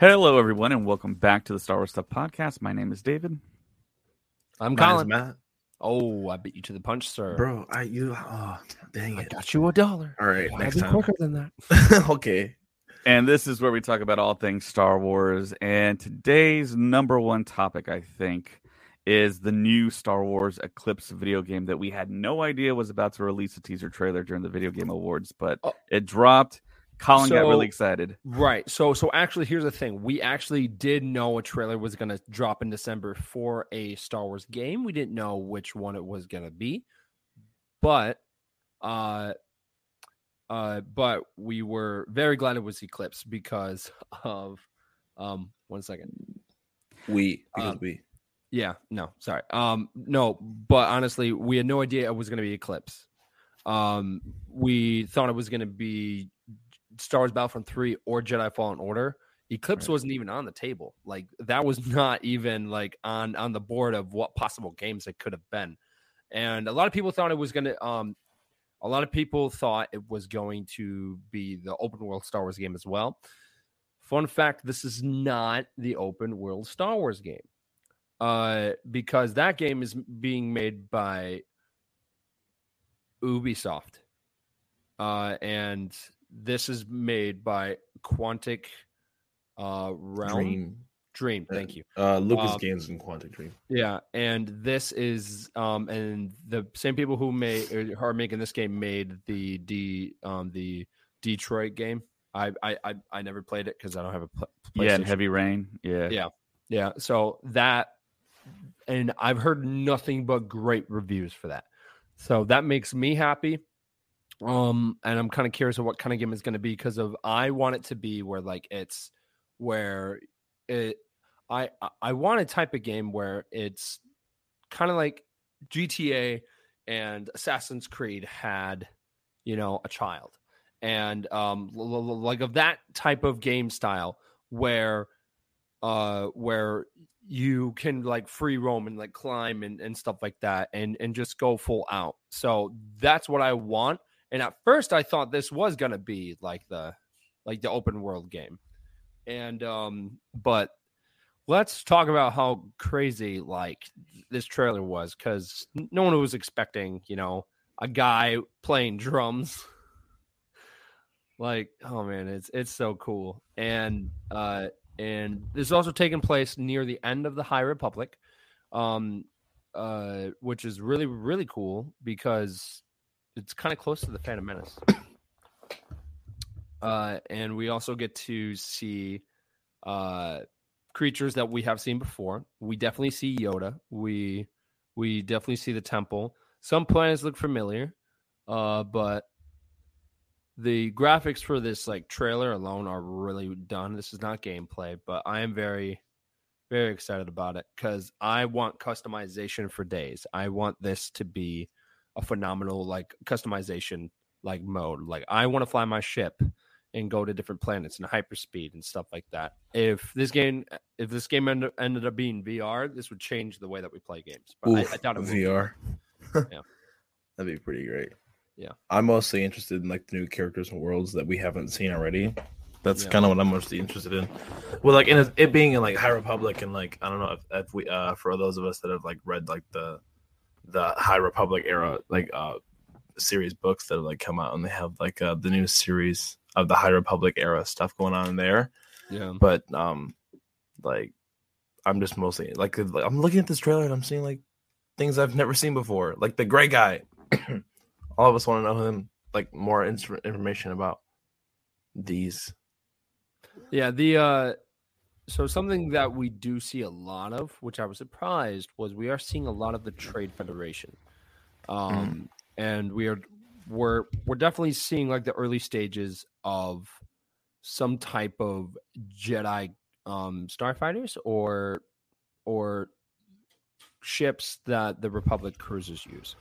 Hello, everyone, and welcome back to the Star Wars Stuff Podcast. My name is David. I'm Colin. Matt. Oh, I beat you to the punch, sir. Bro, I you oh dang I it. got you a dollar. All right, Gotta next be time. quicker than that. okay. And this is where we talk about all things Star Wars. And today's number one topic, I think, is the new Star Wars Eclipse video game that we had no idea was about to release a teaser trailer during the Video Game Awards, but Oh. it dropped. Colin got really excited. Right. So, so actually, here's the thing: we actually did know a trailer was going to drop in December for a Star Wars game. We didn't know which one it was going to be, but, uh, uh, but we were very glad it was Eclipse because of, um, one second. We because Um, we. Yeah, no, sorry. Um, no, but honestly, we had no idea it was going to be Eclipse. Um, we thought it was going to be Star Wars Battlefront 3 or Jedi Fallen Order. Eclipse wasn't even on the table. Like that was not even like on on the board of what possible games it could have been. And a lot of people thought it was going to um a lot of people thought it was going to be the open world Star Wars game as well. Fun fact, this is not the open world Star Wars game uh, because that game is being made by Ubisoft, uh, and this is made by Quantic uh, Realm Dream. Dream. Thank you. Uh Lucas Um, Games and Quantic Dream. Yeah, and this is um, and the same people who made are making this game made the D um the Detroit game. I I I, I never played it because I don't have a pl- Yeah, and Heavy Rain. Yeah. Yeah. Yeah. So that, and I've heard nothing but great reviews for that. So that makes me happy. Um, and I'm kind of curious of what kind of game is going to be because of I want it to be where like it's where it I I- want a type of game where it's kind of like GTA and Assassin's Creed had, you know, a child, and um, l- l- like of that type of game style where uh where you can like free roam and like climb and, and stuff like that and and just go full out. So that's what i want and at first i thought this was gonna be like the like the open world game. And um but let's talk about how crazy like this trailer was because no one was expecting you know a guy playing drums. Like oh man it's it's so cool. And uh and this is also taking place near the end of the high republic um uh which is really really cool because it's kind of close to the phantom menace uh and we also get to see uh creatures that we have seen before we definitely see yoda we we definitely see the temple some planets look familiar uh but the graphics for this like trailer alone are really done. This is not gameplay, but I am very, very excited about it because I want customization for days. I want this to be a phenomenal like customization like mode. Like I want to fly my ship and go to different planets and hyperspeed and stuff like that. If this game, if this game ended, ended up being VR, this would change the way that we play games. But I, Oof, I doubt it. VR. Yeah. That'd be pretty great. Yeah. I'm mostly interested in like the new characters and worlds that we haven't seen already. That's Yeah. kind of what I'm mostly interested in. Well, like in it, it being in like High Republic and like I don't know if, if we uh for those of us that have like read like the the High Republic era like uh series books that have like come out and they have like uh the new series of the High Republic era stuff going on in there. Yeah. But um like I'm just mostly like I'm looking at this trailer and I'm seeing like things I've never seen before, like the gray guy. All of us want to know him, like more inf- information about these. Yeah, the uh so something that we do see a lot of, which I was surprised, was we are seeing a lot of the Trade Federation. Um and we are we're we're definitely seeing like the early stages of some type of Jedi um, starfighters or or ships that the Republic cruisers use.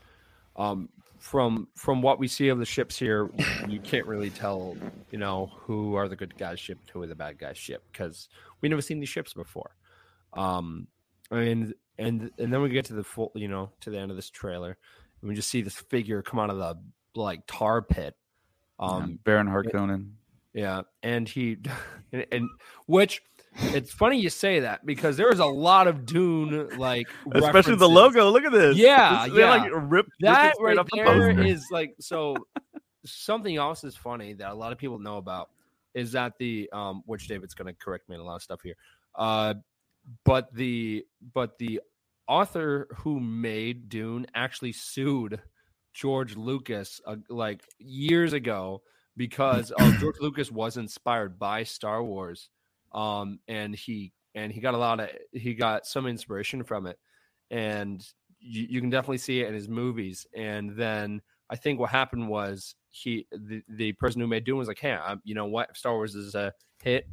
Um, from from what we see of the ships here, you can't really tell, you know, who are the good guys ship, and who are the bad guys ship, because we never seen these ships before. Um, and and and then we get to the full, you know, to the end of this trailer, and we just see this figure come out of the like tar pit. Um, Baron Harkonnen. Yeah, and he, and, and which it's funny you say that because there is a lot of Dune like, especially the logo. Look at this. Yeah, It's- yeah. Like rip that right the there poster. is like so. something else is funny that a lot of people know about is that the um, which David's going to correct me on a lot of stuff here. Uh, but the but the author who made Dune actually sued George Lucas uh, like years ago because uh, George Lucas was inspired by Star Wars, um, and he and he got a lot of he got some inspiration from it, and you, you can definitely see it in his movies. And then I think what happened was he the, the person who made Dune was like, hey, i you know what, if Star Wars is a hit,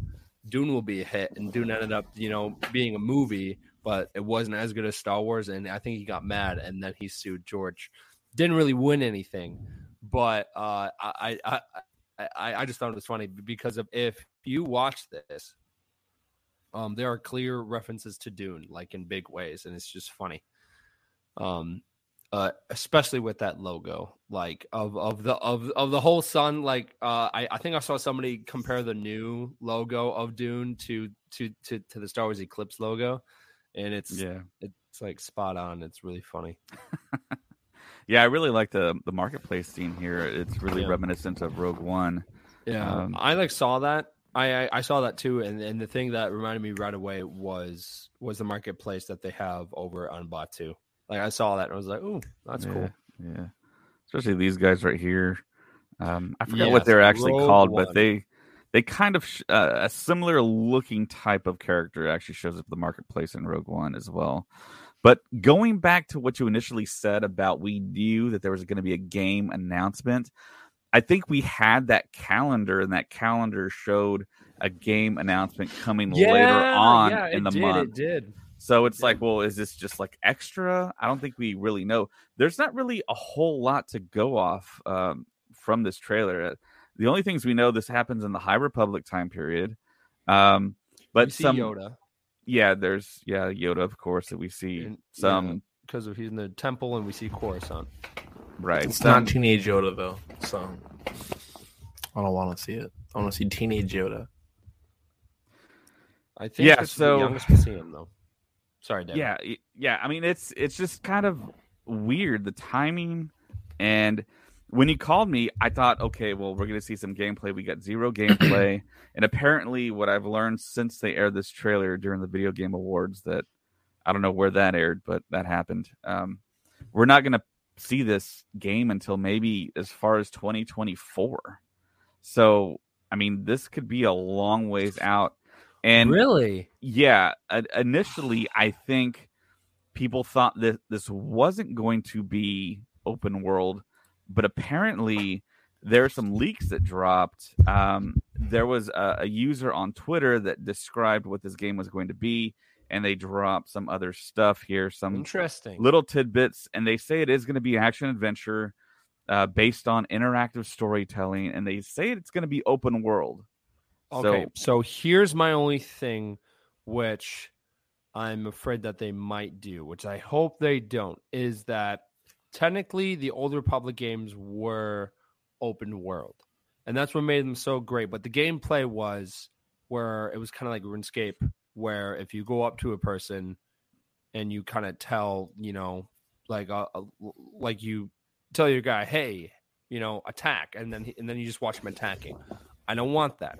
Dune will be a hit, and Dune ended up you know being a movie, but it wasn't as good as Star Wars, and I think he got mad, and then he sued George. Didn't really win anything, but uh, I, I I I just thought it was funny because of if you watch this, um, there are clear references to Dune, like in big ways, and it's just funny. Um, uh, especially with that logo, like of of the of of the whole sun. Like, uh, I I think I saw somebody compare the new logo of Dune to to to to the Star Wars Eclipse logo, and it's yeah, it's like spot on. It's really funny. yeah. I really like the the marketplace scene here. It's really Yeah. reminiscent of Rogue One. Yeah, Um, I like saw that. I, I saw that too, and and the thing that reminded me right away was was the marketplace that they have over on Batuu. Like I saw that and I was like, "Ooh, that's yeah, cool." Yeah, especially these guys right here. Um, I forget Yes, what they're actually called, One. but they they kind of sh- uh, a similar looking type of character actually shows up the marketplace in Rogue One as well. But going back to what you initially said about we knew that there was going to be a game announcement, I think we had that calendar, and that calendar showed a game announcement coming later on yeah, in the did, month. It did. So it's Yeah. like, well, is this just like extra? I don't think we really know. There's not really a whole lot to go off um, from this trailer. Uh, The only things we know this happens in the High Republic time period. Um, but some, Yoda yeah, there's yeah Yoda, of course, that we see And, some because of he's in the temple, and we see Coruscant. Right. It's some- not teenage Yoda though, so I don't want to see it. I want to see teenage Yoda. I think Yeah, this so- the youngest we see him though. Sorry, Devin. yeah yeah i mean it's it's just kind of weird the timing and when he called me i thought okay well we're going to see some gameplay we got zero gameplay and apparently what i've learned since they aired this trailer during the video game awards that i don't know where that aired but that happened um, we're not going to see this game until maybe as far as 2024 so i mean this could be a long ways out. And really? yeah initially i think people thought that this wasn't going to be open world but apparently there are some leaks that dropped. Um, there was a, a user on twitter that described what this game was going to be and they drop some other stuff here some Interesting. little tidbits and they say it is going to be action adventure uh, based on interactive storytelling and they say it's going to be open world Okay, so so here's my only thing, which I'm afraid that they might do, which I hope they don't, is that technically the old Republic games were open world, and that's what made them so great. But the gameplay was where it was kind of like RuneScape, where if you go up to a person and you kind of tell, you know, like uh, uh, like you tell your guy, hey, you know, attack, and then and then you just watch him attacking. I don't want that.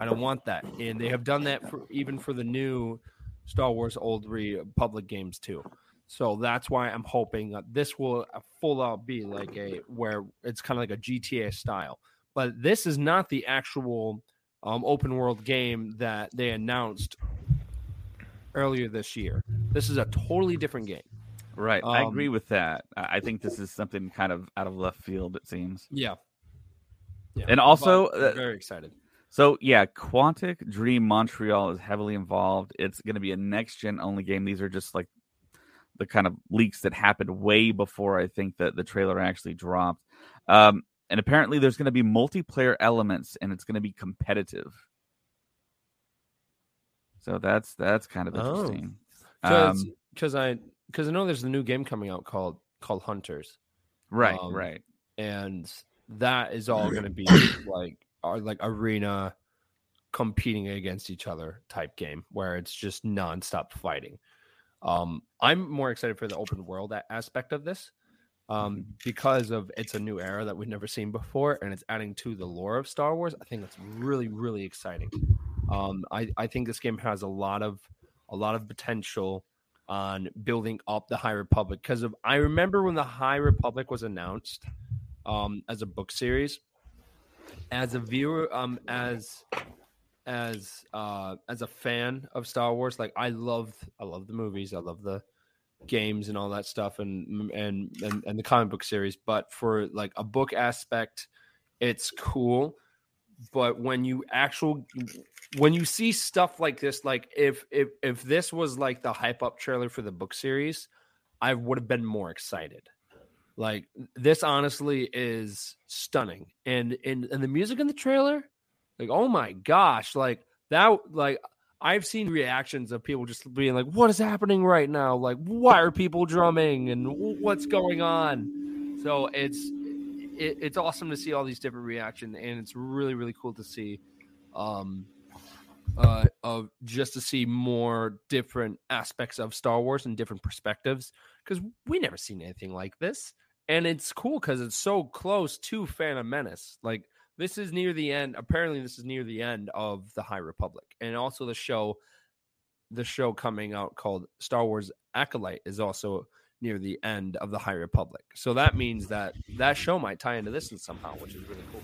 I don't want that. And they have done that for even for the new Star Wars Old Republic games too. So that's why I'm hoping that this will uh, full out be like a where it's kind of like a GTA style. But this is not the actual um, open world game that they announced earlier this year. This is a totally different game. Right. I Um, agree with that. I I think this is something kind of out of left field, it seems. Yeah. yeah. And also, uh, very excited. So yeah, Quantic Dream Montreal is heavily involved. It's going to be a next gen only game. These are just like the kind of leaks that happened way before I think that the trailer actually dropped. Um, and apparently, there's going to be multiplayer elements, and it's going to be competitive. So that's that's kind of Oh. interesting. Because Um, because I because I know there's a new game coming out called called Hunters, right, um, right. and that is all going to be like are like arena competing against each other type game where it's just nonstop fighting. Um, I'm more excited for the open world aspect of this um, because of it's a new era that we've never seen before, and it's adding to the lore of Star Wars. I think it's really, really exciting. Um, I, I think this game has a lot of a lot of potential on building up the High Republic because of I remember when the High Republic was announced um, as a book series. As a viewer, um, as as uh, as a fan of Star Wars, like I love I love the movies, I love the games and all that stuff, and and and, and the comic book series. But for like a book aspect, it's cool. But when you actual when you see stuff like this, like if if if this was like the hype up trailer for the book series, I would have been more excited. Like this honestly is stunning. And and and the music in the trailer, like oh my gosh, like that like I've seen reactions of people just being like, "What is happening right now? Like, why are people drumming and what's going on?" So it's it, it's awesome to see all these different reactions, and it's really really cool to see, um, uh, of just to see more different aspects of Star Wars and different perspectives because we never seen anything like this, and it's cool because it's so close to Phantom Menace, like this is near the end. Apparently, this is near the end of the High Republic, and also the show, the show coming out called Star Wars Acolyte is also near the end of the High Republic. So that means that that show might tie into this in somehow, which is really cool.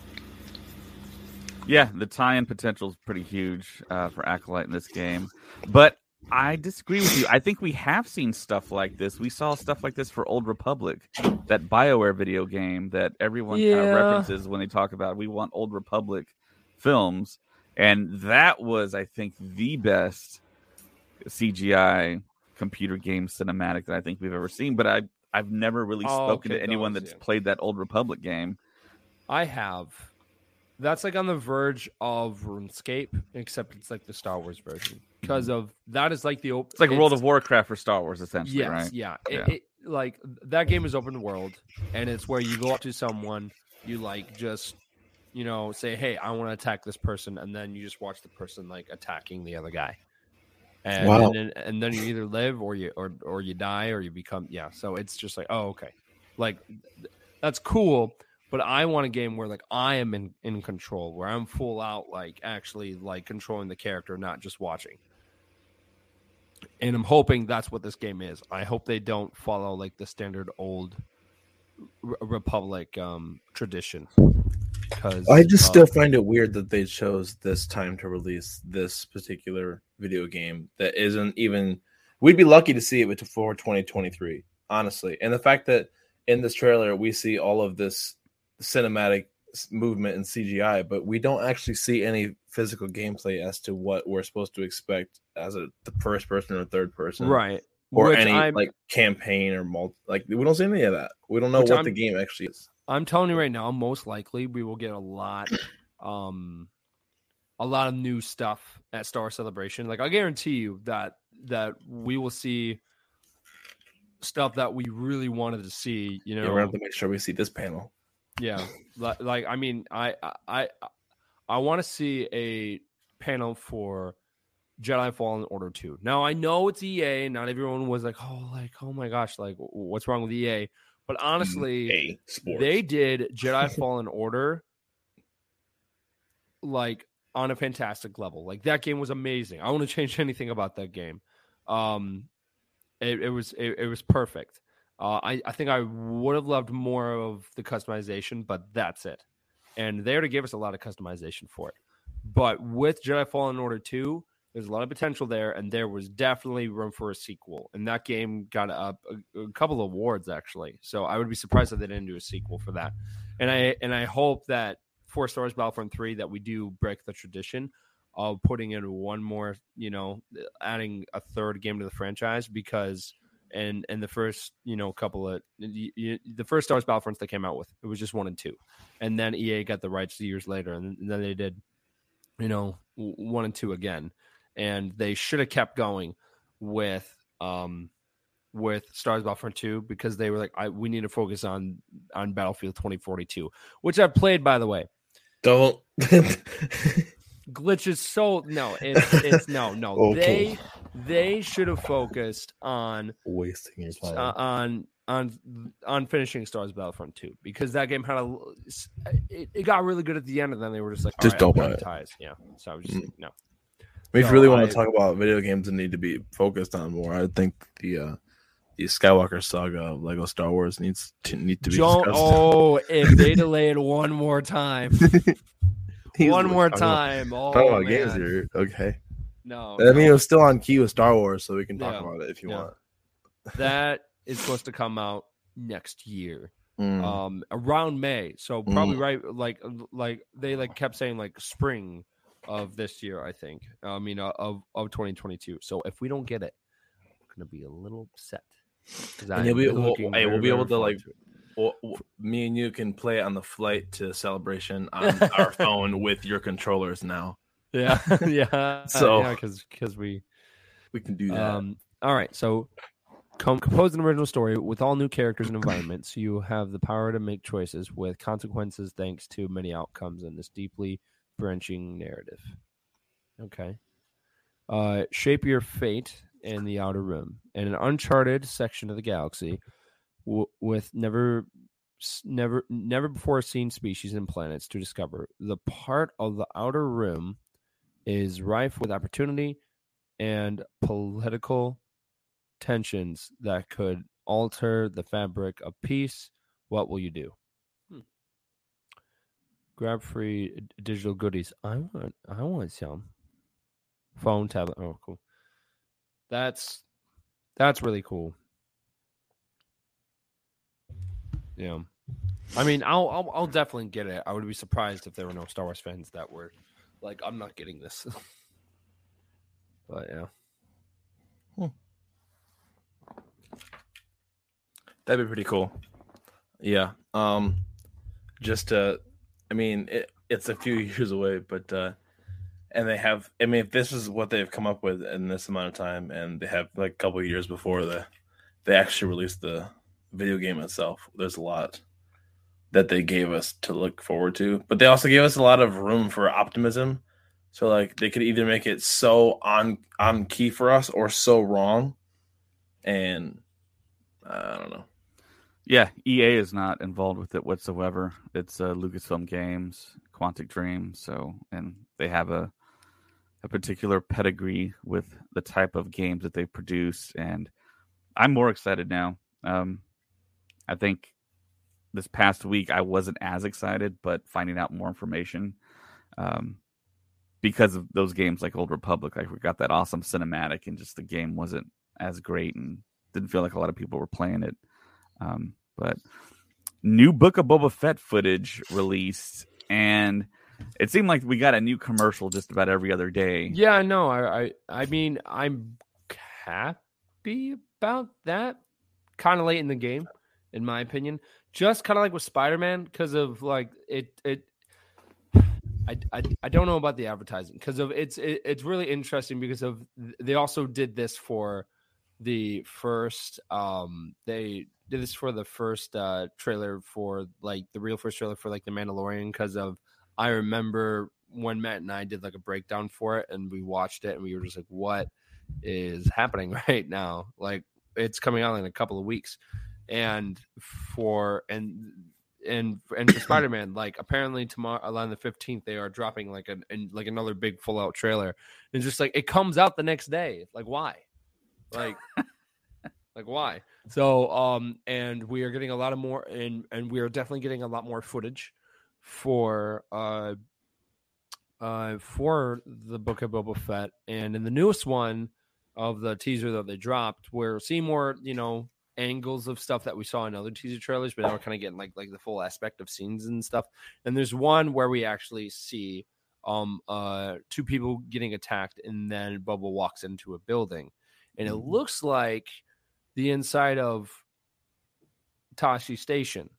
Yeah, the tie-in potential is pretty huge uh, for Acolyte in this game, but I disagree with you. I think we have seen stuff like this. We saw stuff like this for Old Republic, that Bioware video game that everyone kind of references when they talk about we want Old Republic films, and that was, I think, the best CGI computer game cinematic that I think we've ever seen. But I I've never really Oh, spoken okay, to anyone those, that's yeah. played that Old Republic game. I have. That's like on the verge of RuneScape, except it's like the Star Wars version because of that is like the open. It's like World of Warcraft for Star Wars, essentially, yes, right? yeah. It, Yeah. It, like that game is open world, and it's where you go up to someone, you like just, you know, say, "Hey, I want to attack this person," and then you just watch the person like attacking the other guy. And, Wow. and then and then you either live or you or or you die or you become yeah. So it's just like oh okay, like that's cool. But I want a game where like I am in in control, where I'm full out like actually like controlling the character, not just watching and I'm hoping that's what this game is. I hope they don't follow like the standard old Re- Republic um, tradition. Because I just still find it weird that they chose this time to release this particular video game that isn't even. We'd be lucky to see it before 2023, honestly. And the fact that in this trailer we see all of this cinematic movement and CGI, but we don't actually see any physical gameplay as to what we're supposed to expect as a the first person or third person, right, Or Which any I'm, like campaign or multi. Like we don't see any of that. We don't know what I'm- the game actually is. I'm telling you right now, most likely we will get a lot, um, a lot of new stuff at Star Celebration. Like I guarantee you that that we will see stuff that we really wanted to see. You know, Yeah, we're gonna have to make sure we see this panel. Yeah, like, like I mean, I I I, I want to see a panel for Jedi Fallen Order two. Now I know it's EA. Not everyone was like, oh, like oh my gosh, like what's wrong with EA? But honestly, they did Jedi Fallen Order like on a fantastic level. Like that game was amazing. I don't want to change anything about that game. Um, it, it was it, it was perfect. Uh, I I think I would have loved more of the customization, but that's it. And they already gave us a lot of customization for it. But with Jedi Fallen Order two, there's a lot of potential there, and there was definitely room for a sequel. And that game got a, a, a couple of awards actually. So I would be surprised if they didn't do a sequel for that. And I and I hope that for Star Wars Battlefront 3 that we do break the tradition of putting in one more, you know, adding a third game to the franchise because and and the first you know couple of you, you, the first Star Wars Battlefronts they came out with it was just one and two, and then EA got the rights years later, and, and then they did, you know, one and two again, and they should have kept going with um with Star Wars Battlefront 2 because they were like, I, we need to focus on on Battlefield 2042, which I've played by the way. Don't. Glitch is so no, it's it's no no. Okay. They they should have focused on wasting your time. uh, on on on finishing Star Wars Battlefront 2 because that game had a it, it got really good at the end and then they were just like Just "All don't buy it." ties. Yeah. So I was just Mm. like, no. I if So you really want to talk about video games that need to be focused on more, I think the uh the Skywalker saga of Lego Star Wars needs to need to be Don't, oh, if they delay it one more time, one more time. Oh, man. games here, okay? No, I mean, it was still on key with Star Wars, so we can talk Yeah. about it if you Yeah. want. that is supposed to come out next year. Mm. um around may so probably Mm. right like like they like kept saying like spring of this year i think i mean uh, of of 2022 so if we don't get it i'm gonna be a little upset And I you'll am be- well, hey, we'll be able to, like, it. Well, me and you can play on the flight to celebration on our phone with your controllers now. Yeah yeah So- yeah because because we We can do that. Um, all right, so com- compose an original story with all new characters and environments. You have the power to make choices with consequences, thanks to many outcomes in this deeply branching narrative. Okay. Uh, shape your fate in the outer rim, in an uncharted section of the galaxy, w- with never, never, never before seen species and planets to discover. The part of the outer rim is rife with opportunity and political tensions that could alter the fabric of peace, what will you do? Hmm. Grab free digital goodies. I want I want some. Phone, tablet. Oh, cool. That's that's really cool. Yeah. I mean, I'll, I'll I'll definitely get it. I would be surprised if there were no Star Wars fans that were like, I'm not getting this. but yeah. That'd be pretty cool. Yeah. Um just uh I mean it, it's a few years away, but uh and they have I mean if this is what they've come up with in this amount of time and they have like a couple of years before the they actually released the video game itself, there's a lot that they gave us to look forward to. But they also gave us a lot of room for optimism. So like they could either make it so on on key for us or so wrong. And I don't know. Yeah, EA is not involved with it whatsoever. It's uh, Lucasfilm Games, Quantic Dream, so and they have a a particular pedigree with the type of games that they produce, and I'm more excited now. Um, I think this past week I wasn't as excited, but finding out more information, um, because of those games like Old Republic, like we got that awesome cinematic, and just the game wasn't as great, and didn't feel like a lot of people were playing it. Um, but new Book of Boba Fett footage released, and it seemed like we got a new commercial just about every other day. Yeah, no, I, I, I mean, I'm happy about that. Kind of late in the game, in my opinion. Just kind of like with Spider Man, because of like it, it. I, I, I don't know about the advertising because of it's it, it's really interesting because of they also did this for the first um they did this for the first uh trailer for like the real first trailer for like the Mandalorian because of I remember when Matt and I did like a breakdown for it and we watched it and we were just like, what is happening right now? Like it's coming out in a couple of weeks. And for and and and for Spider Man, like apparently tomorrow on the fifteenth they are dropping like an and like another big full out trailer. And just like it comes out the next day. Like why? Like like why? So um and we are getting a lot of more and and we are definitely getting a lot more footage for uh uh for the book of Boba Fett and in the newest one of the teaser that they dropped where Seymour, you know, angles of stuff that we saw in other teaser trailers, but now we're kind of getting like like the full aspect of scenes and stuff. And there's one where we actually see um uh two people getting attacked, and then Bubble walks into a building, and it Mhm. looks like the inside of Tosche Station.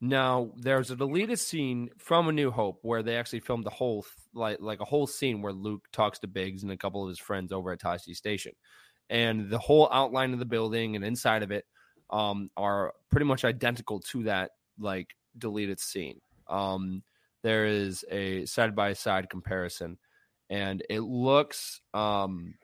Now, there's a deleted scene from A New Hope where they actually filmed the whole like like a whole scene where Luke talks to Biggs and a couple of his friends over at Tosche Station, and the whole outline of the building and inside of it um, are pretty much identical to that like deleted scene. Um, there is a side by side comparison, and it looks. Um,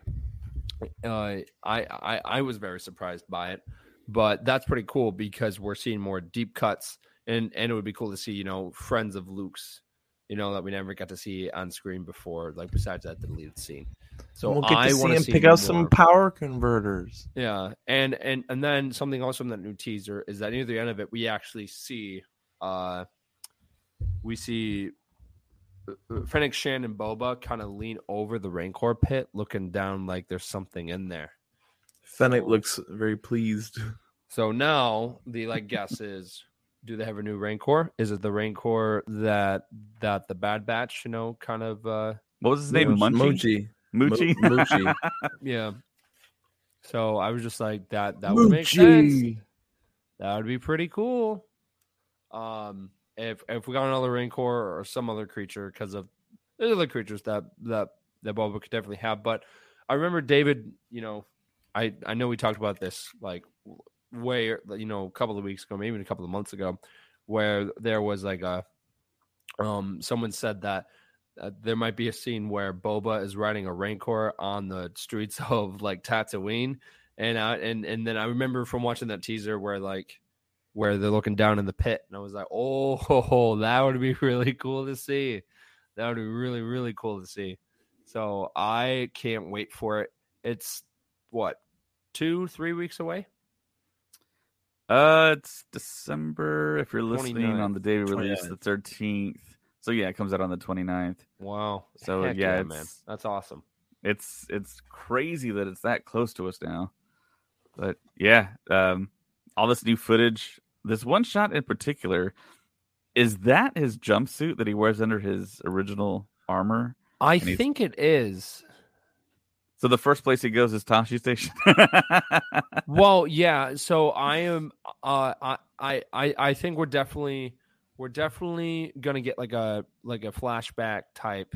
uh, I, I I was very surprised by it, but that's pretty cool because we're seeing more deep cuts, and and it would be cool to see you know friends of Luke's, you know that we never got to see on screen before, like besides that deleted scene. So we'll get I to see want him see pick out some power converters. Yeah, and and and then something else from that new teaser is that near the end of it, we actually see, uh, we see uh, Fennec, Shand, and Boba kind of lean over the Rancor pit, looking down like there's something in there. Fennec looks very pleased. So now the like guess is, do they have a new Rancor? Is it the Rancor that that the Bad Batch, you know, kind of uh What was his name? Munchie? Mochi. Moochie. Mo- Moochie. yeah. So I was just like that that would make sense. That would be pretty cool. Um, if if we got another Rancor or some other creature, because of there's other creatures that that that Boba could definitely have. But I remember David. You know, I I know we talked about this like way you know a couple of weeks ago, maybe a couple of months ago, where there was like a um someone said that. Uh, there might be a scene where Boba is riding a Rancor on the streets of like Tatooine, and I and and then I remember from watching that teaser where like where they're looking down in the pit, and I was like, oh, that would be really cool to see. That would be really really cool to see. So I can't wait for it. It's what two three weeks away. Uh, it's December. If you're listening 29th. on the day we released, the 13th. So yeah, it comes out on the 29th. Wow. So, Heck yeah, man, that's awesome. It's it's crazy that it's that close to us now. But yeah, um, all this new footage. This one shot in particular, is that his jumpsuit that he wears under his original armor? I think it is. So the first place he goes is Tosche Station. well, yeah. So I am. Uh, I, I, I think we're definitely, we're definitely gonna get like a like a flashback type,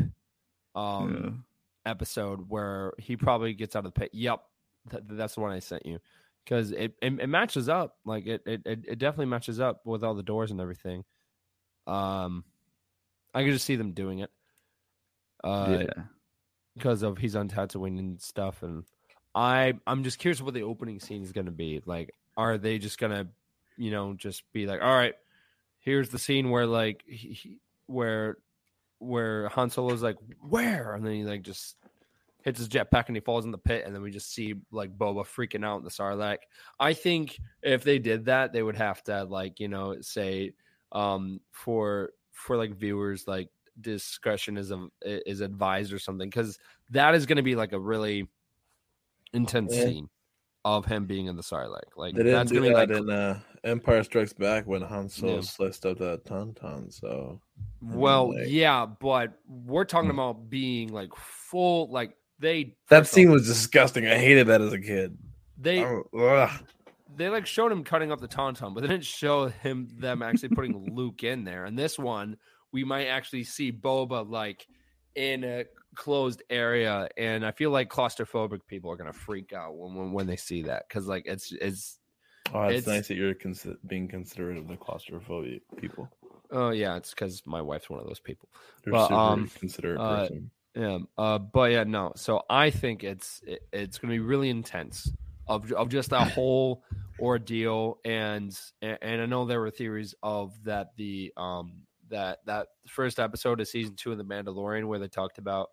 um, episode where he probably gets out of the pit. Yep, Th- that's the one I sent you because it, it it matches up. Like it, it it it definitely matches up with all the doors and everything. Um, I can just see them doing it. Uh, yeah. because of he's on Tatooine and stuff. And I I'm just curious what the opening scene is going to be. Like, are they just gonna, you know, just be like, all right, here's the scene where like he, he- where where Han Solo's like, where, and then he like just hits his jetpack and he falls in the pit, and then we just see like Boba freaking out in the Sarlacc. I think if they did that, they would have to like you know say um for for like viewers like discretion is a, is advised or something because that is going to be like a really intense Yeah. scene of him being in the Sarlacc. Like that's going to be that like in uh, Empire Strikes Back when Han Solo Yeah. sliced up that tauntaun. So well, like- yeah, but we're talking Hmm. about being like full like they that scene off, was disgusting. I hated that as a kid. they Oh, they like showed him cutting up the tauntaun, but they didn't show him them actually putting Luke in there. And this one, we might actually see Boba like in a closed area, and I feel like claustrophobic people are gonna freak out when when, when they see that because like it's it's Oh, it's, It's- nice that you're being considerate of the claustrophobic people. oh yeah, it's because my wife's one of those people. You're Well, super um, considerate uh, person. Yeah, uh, but yeah, no. So I think it's it, it's going to be really intense of of just that whole ordeal, and and I know there were theories of that the um that that first episode of season two of the Mandalorian where they talked about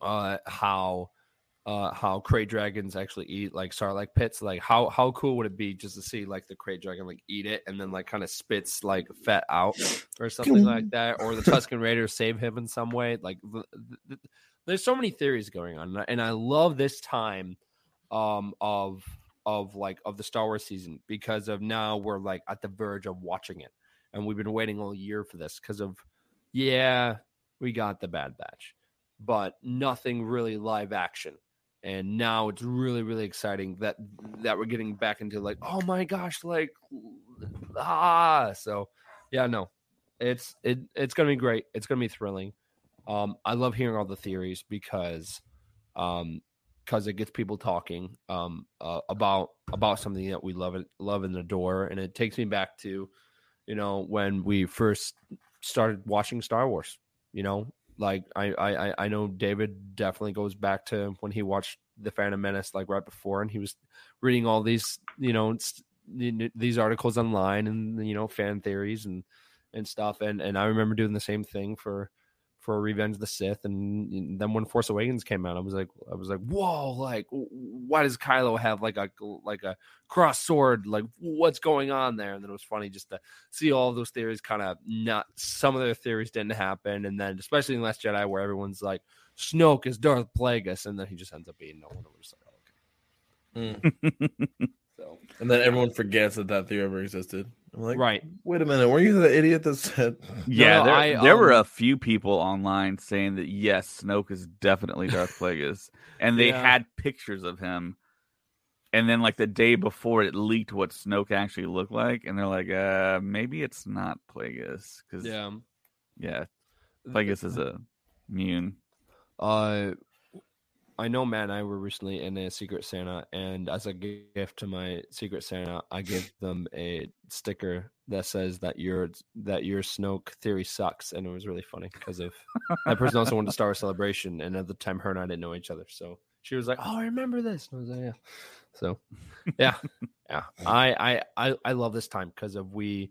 uh how uh how krayt dragons actually eat like sarlacc pits like how how cool would it be just to see like the krayt dragon like eat it and then like kind of spits like fat out or something like that or the tusken raiders save him in some way like th- th- there's so many theories going on and I- and i love this time um of of like of the Star Wars season because of now we're like at the verge of watching it, and we've been waiting all year for this because of yeah we got the Bad Batch, but nothing really live action. And now it's really, really exciting that that we're getting back into like, oh my gosh, like ah. So yeah, no, it's it it's gonna be great. It's gonna be thrilling. Um, I love hearing all the theories because um because it gets people talking um uh, about about something that we love it love and adore and it takes me back to you know when we first started watching Star Wars you know like I I I know David definitely goes back to when he watched the Phantom Menace like right before and he was reading all these you know these articles online and you know fan theories and and stuff and and I remember doing the same thing for for Revenge of the Sith, and then when Force Awakens came out, I was like, I was like, whoa, like, why does Kylo have like a like a cross sword? Like, what's going on there? And then it was funny just to see all those theories kind of not. Some of their theories didn't happen, and then especially in Last Jedi, where everyone's like, Snoke is Darth Plagueis, and then he just ends up being no one. We're just like, okay. Mm. so, and then everyone forgets that that theory ever existed. I'm like, right. Wait a minute. Were you the idiot that said? Yeah, no, there, I, there um, were a few people online saying that yes, Snoke is definitely Darth Plagueis, and they yeah. had pictures of him. And then, like the day before, it leaked what Snoke actually looked like, and they're like, "Uh, maybe it's not Plagueis." Because yeah, yeah, Plagueis is a Muun. Uh, I know Matt and I were recently in a Secret Santa, and as a gift to my Secret Santa, I gave them a sticker that says that your that your Snoke theory sucks, and it was really funny because of that person also wanted to start a celebration, and at the time, her and I didn't know each other, so she was like, "Oh, I remember this." And I was like, "Yeah." So, yeah, yeah, I I I, I love this time because of we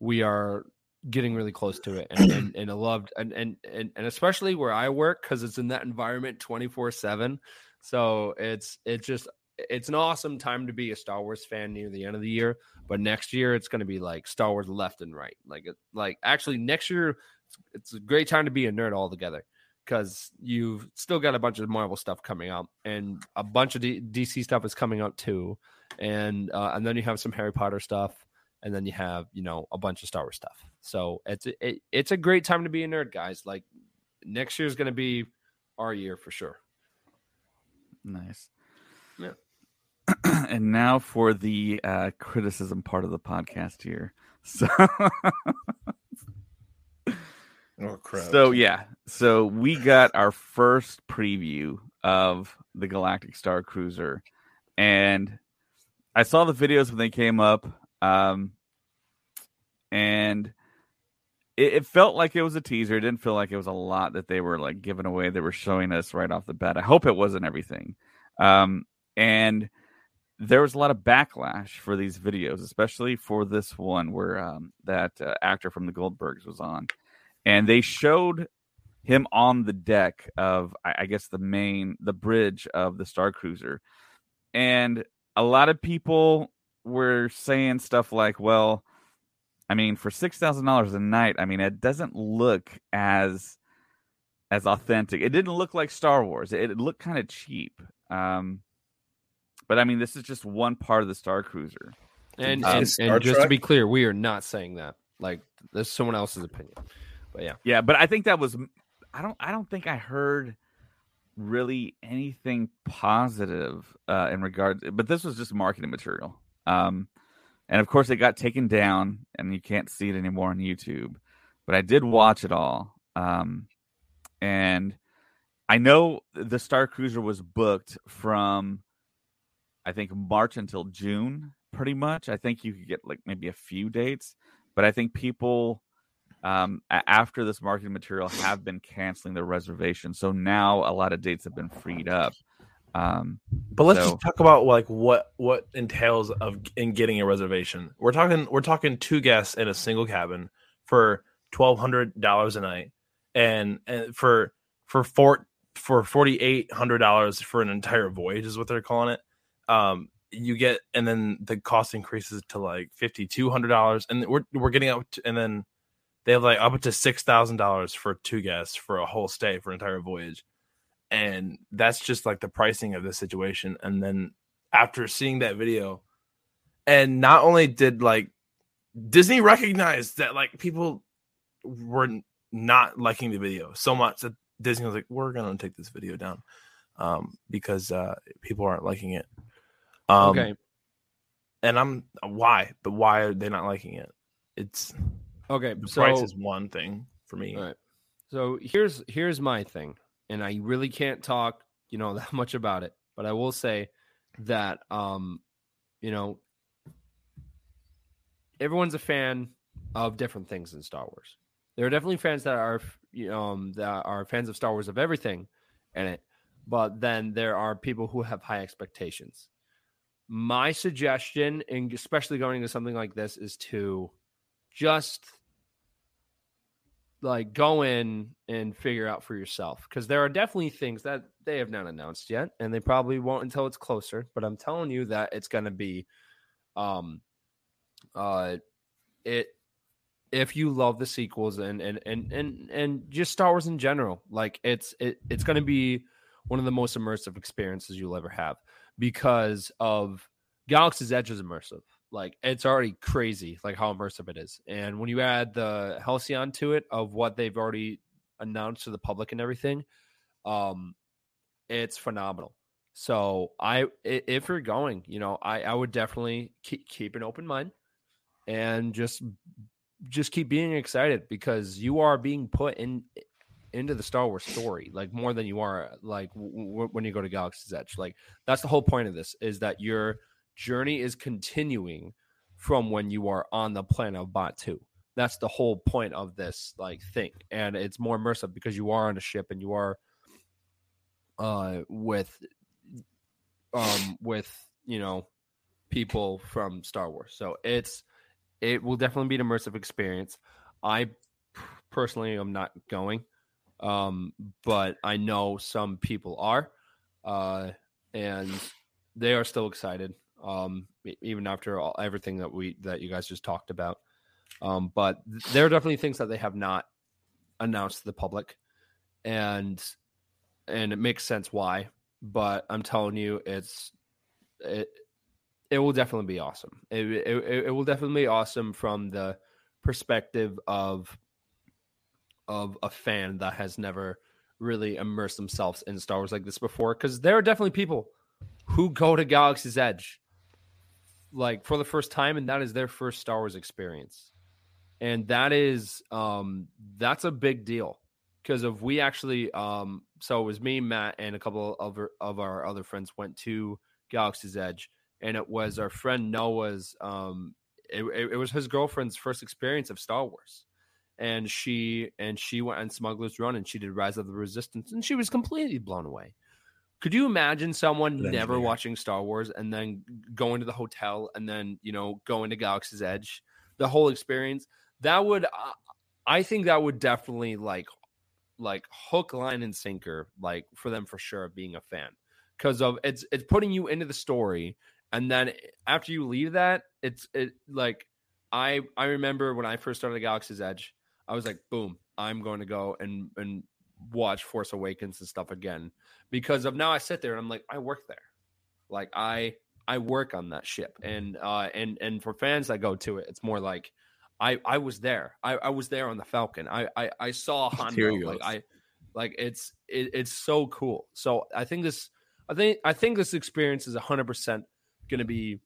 we are getting really close to it and and, and I loved and, and and and especially where I work because it's in that environment 24 7 so it's it's just it's an awesome time to be a Star Wars fan near the end of the year but next year it's going to be like Star Wars left and right. Like like actually next year it's a great time to be a nerd altogether because you've still got a bunch of Marvel stuff coming out and a bunch of D- DC stuff is coming out too. And uh, and then you have some Harry Potter stuff and then you have you know a bunch of Star Wars stuff. So it's it, it's a great time to be a nerd, guys. Like next year is going to be our year for sure. Nice. Yeah. and now for the uh, criticism part of the podcast here. So. oh crap! So yeah, so we got our first preview of the Galactic Star Cruiser, and I saw the videos when they came up. Um, and it, it, felt like it was a teaser. It didn't feel like it was a lot that they were like giving away. They were showing us right off the bat. I hope it wasn't everything. Um, and there was a lot of backlash for these videos, especially for this one where um, that uh, actor from the Goldbergs was on, and they showed him on the deck of, I, I guess, the main the bridge of the Star Cruiser, and a lot of people were saying stuff like, well, I mean, for six thousand dollars a night, I mean, it doesn't look as as authentic. It didn't look like Star Wars. It, it looked kind of cheap. Um, but I mean, this is just one part of the Star Cruiser. And um, and, and just to be clear, we are not saying that. Like, this is someone else's opinion. But yeah, yeah. But I think that was. I don't. I don't think I heard really anything positive uh, in regards. But this was just marketing material. Um, and of course, it got taken down, and you can't see it anymore on YouTube. But I did watch it all, um, and I know the Star Cruiser was booked from, I think March until June, pretty much. I think you could get like maybe a few dates, but I think people um, after this marketing material have been canceling their reservations. So now a lot of dates have been freed up. Um, but let's so, just talk about like what what entails of in getting a reservation. We're talking we're talking two guests in a single cabin for twelve hundred dollars a night, and and for for four for forty eight hundred dollars for an entire voyage is what they're calling it. Um, you get and then the cost increases to like fifty two hundred dollars, and we're we're getting up to, and then they have like up to six thousand dollars for two guests for a whole stay for an entire voyage and that's just like the pricing of the situation and then after seeing that video. And not only did like Disney recognize that like people were not liking the video so much that Disney was like, we're gonna take this video down um, because uh, people aren't liking it. Um, okay. and I'm why, but why are they not liking it? It's Okay. the So price is one thing for me. Right. So here's here's my thing, and I really can't talk, you know, that much about it, but I will say that um, you know, everyone's a fan of different things in Star Wars. There are definitely fans that are you know, um, that are fans of Star Wars of everything in it, but then there are people who have high expectations. My suggestion, and especially going into something like this, is to just like go in and figure out for yourself because there are definitely things that they have not announced yet and they probably won't until it's closer but i'm telling you that it's going to be um uh it if you love the sequels and and and and, and just star wars in general like it's it, it's going to be one of the most immersive experiences you'll ever have because of galaxy's edge is immersive like it's already crazy like how immersive it is and when you add the halcyon to it of what they've already announced to the public and everything um it's phenomenal so i if you're going you know i i would definitely keep, keep an open mind and just just keep being excited because you are being put in into the Star Wars story like more than you are like w- w- when you go to Galaxy's Edge. Like that's the whole point of this is that your journey is continuing from when you are on the planet of Batuu. That's the whole point of this like thing and it's more immersive because you are on a ship and you are uh with um with you know people from Star Wars. So it's it will definitely be an immersive experience. I personally am not going, um, but I know some people are, uh, and they are still excited, um, even after all, everything that we that you guys just talked about. Um, but th- there are definitely things that they have not announced to the public, and and it makes sense why. But I'm telling you, it's it it will definitely be awesome. It, it, it will definitely be awesome from the perspective of of a fan that has never really immersed themselves in Star Wars like this before. Because there are definitely people who go to Galaxy's Edge like for the first time, and that is their first Star Wars experience, and that is um that's a big deal because of we actually um so it was me, Matt, and a couple of our, of our other friends went to Galaxy's Edge and it was our friend Noah's. Um, it, it was his girlfriend's first experience of Star Wars, and she and she went on Smuggler's Run and she did Rise of the Resistance, and she was completely blown away. Could you imagine someone Good never watching Star Wars and then going to the hotel and then you know going to Galaxy's Edge, the whole experience? That would, uh, I think, that would definitely like, like hook, line, and sinker, like for them for sure of being a fan. Because of it's it's putting you into the story and then after you leave that it's it like i i remember when i first started galaxy's edge i was like boom i'm going to go and and watch force awakens and stuff again because of now i sit there and i'm like i work there. Like i i work on that ship and uh and and for fans that go to it it's more like i i was there. I i was there on the falcon. I i, I saw Hondo. Like i like it's it, it's so cool. So i think this i think i think this experience is 100% going to be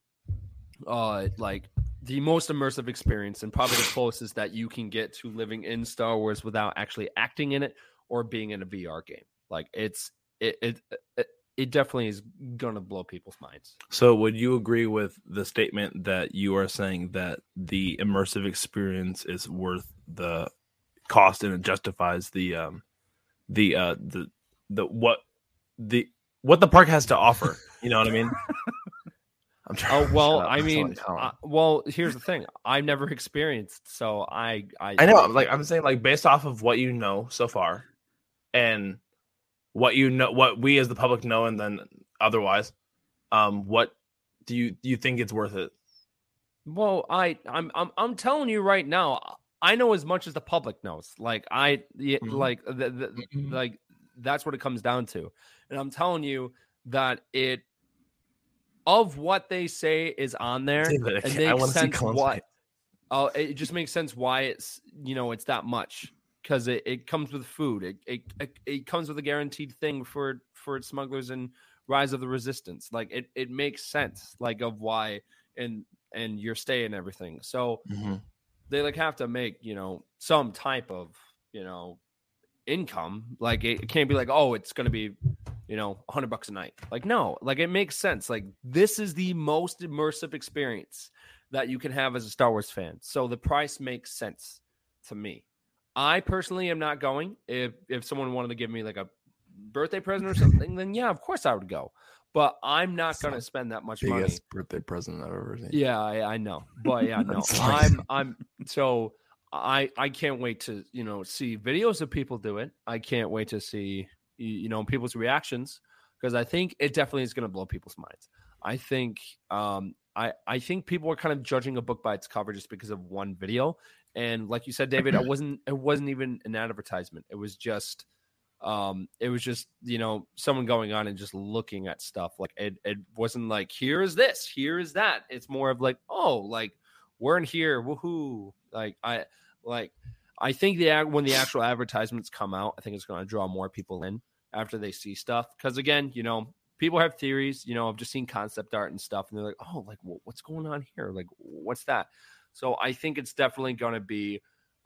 uh like the most immersive experience and probably the closest that you can get to living in Star Wars without actually acting in it or being in a VR game. Like it's it it it, it definitely is going to blow people's minds. So, would you agree with the statement that you are saying that the immersive experience is worth the cost and it justifies the um the uh the the what the what the park has to offer? You know what I mean? I'm trying. Oh well, shut. I mean, uh, well, here's the thing: I've never experienced, so I, I, I know, like I'm saying, like based off of what you know so far, and what you know, what we as the public know, and then otherwise, um, what do you do you think it's worth it? Well, I, I'm, I'm, I'm telling you right now, I know as much as the public knows. Like I, Mhm. like, the, the, Mhm. like that's what it comes down to, and I'm telling you that it, of what they say is on there. I it can't- I makes wanna see sense why. Oh, it just makes sense why it's you know it's that much because it, it comes with food. It, it it it comes with a guaranteed thing for for smugglers and Rise of the Resistance. Like it it makes sense like of why and and your stay and everything. So Mhm. they like have to make you know some type of you know income like it, it can't be like oh it's going to be you know 100 bucks a night like no like it makes sense like this is the most immersive experience that you can have as a star wars fan so the price makes sense to me i personally am not going if if someone wanted to give me like a birthday present or something then yeah of course i would go but i'm not going to spend that much money Biggest birthday present I've ever seen. yeah, I, I know, but yeah, no, I'm I'm so I I can't wait to you know see videos of people do it. I can't wait to see you know people's reactions because I think it definitely is going to blow people's minds. I think um I I think people are kind of judging a book by its cover just because of one video, and like you said, David, it wasn't it wasn't even an advertisement. It was just um it was just you know someone going on and just looking at stuff. Like it, it wasn't like here is this here is that. It's more of like oh like we're in here woohoo. Like i like i think the when the actual advertisements come out i think it's going to draw more people in after they see stuff. Because again you know people have theories you know i've just seen concept art and stuff and they're like oh like what's going on here? Like what's that so i think it's definitely going to be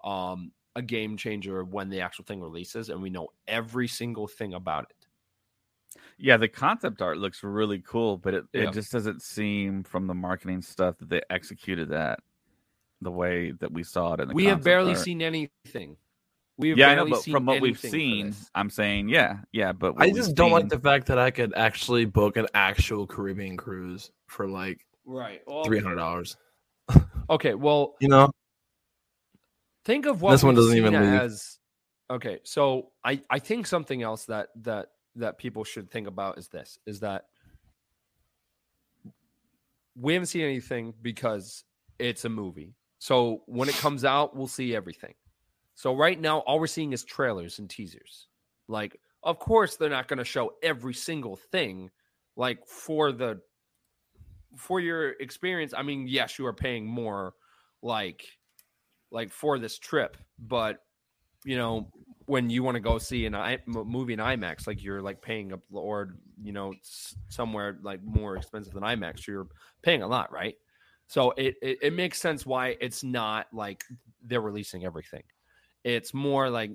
um a game changer when the actual thing releases and we know every single thing about it. Yeah, the concept art looks really cool, but it, Yeah. it just doesn't seem from the marketing stuff that they executed that the way that we saw it in the We have barely art. seen anything. We have Yeah, I know, barely but seen from what we've seen. I'm saying, yeah, yeah, but I just don't like the fact that I could actually book an actual Caribbean cruise for like right well, three hundred dollars. Okay, well, You know, think of what This one doesn't even leave. as okay so i i think something else that that that people should think about is this is that we haven't seen anything because it's a movie. So when it comes out we'll see everything. So right now all we're seeing is trailers and teasers. Like of course they're not going to show every single thing like for the for your experience i mean yes you are paying more like like for this trip but you know when you want to go see an I, movie in IMAX like you're like paying a or you know somewhere like more expensive than IMAX you're paying a lot right? So it, it it makes sense why it's not like they're releasing everything. It's more like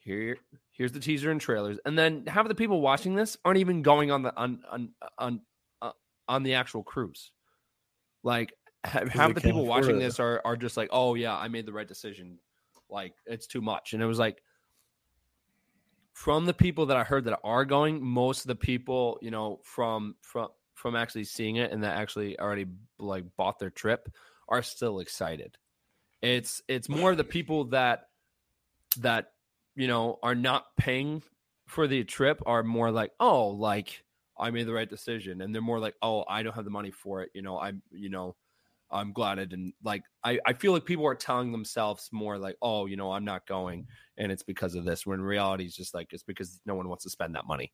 here here's the teaser and trailers and then half the people watching this aren't even going on the on on on, on the actual cruise. Like ha- half the people watching it. this are are just like oh yeah i made the right decision. Like it's too much. And it was like from the people that i heard that are going most of the people you know from from from actually seeing it and that actually already like bought their trip are still excited. It's it's more the people that that you know are not paying for the trip are more like oh like i made the right decision and they're more like oh i don't have the money for it you know i'm you know i'm glad i didn't like i i feel like people are telling themselves more like oh you know i'm not going and it's because of this when reality is just like it's because no one wants to spend that money.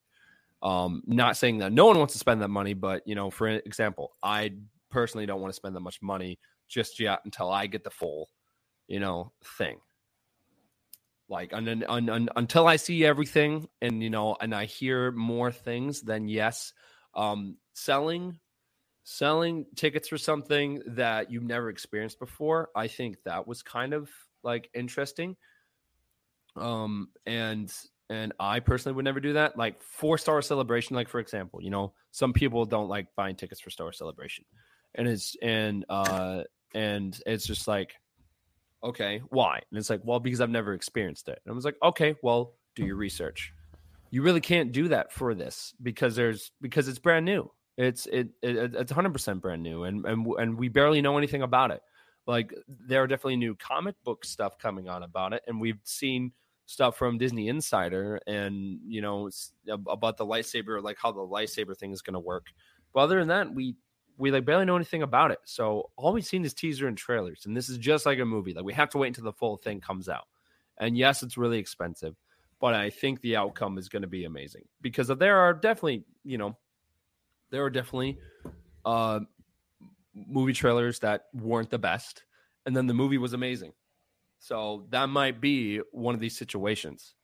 Um not saying that no one wants to spend that money but you know for example i personally don't want to spend that much money just yet until i get the full you know thing like then un, un, until i see everything and you know and i hear more things then yes. Um selling selling tickets for something that you've never experienced before i think that was kind of like interesting. Um and and i personally would never do that like for star celebration like for example you know some people don't like buying tickets for star celebration. And it's and uh and it's just like okay why? And it's like well because i've never experienced it. And i was like okay well do your research. You really can't do that for this because there's because it's brand new. It's it, it it's 100% brand new and and and we barely know anything about it. Like there are definitely new comic book stuff coming on about it. And we've seen stuff from disney insider and you know about the lightsaber like how the lightsaber thing is going to work. But other than that we we like barely know anything about it so all we've seen is teaser and trailers and this is just like a movie like we have to wait until the full thing comes out and yes it's really expensive but i think the outcome is going to be amazing because there are definitely you know there are definitely uh, movie trailers that weren't the best, and then the movie was amazing. So that might be one of these situations.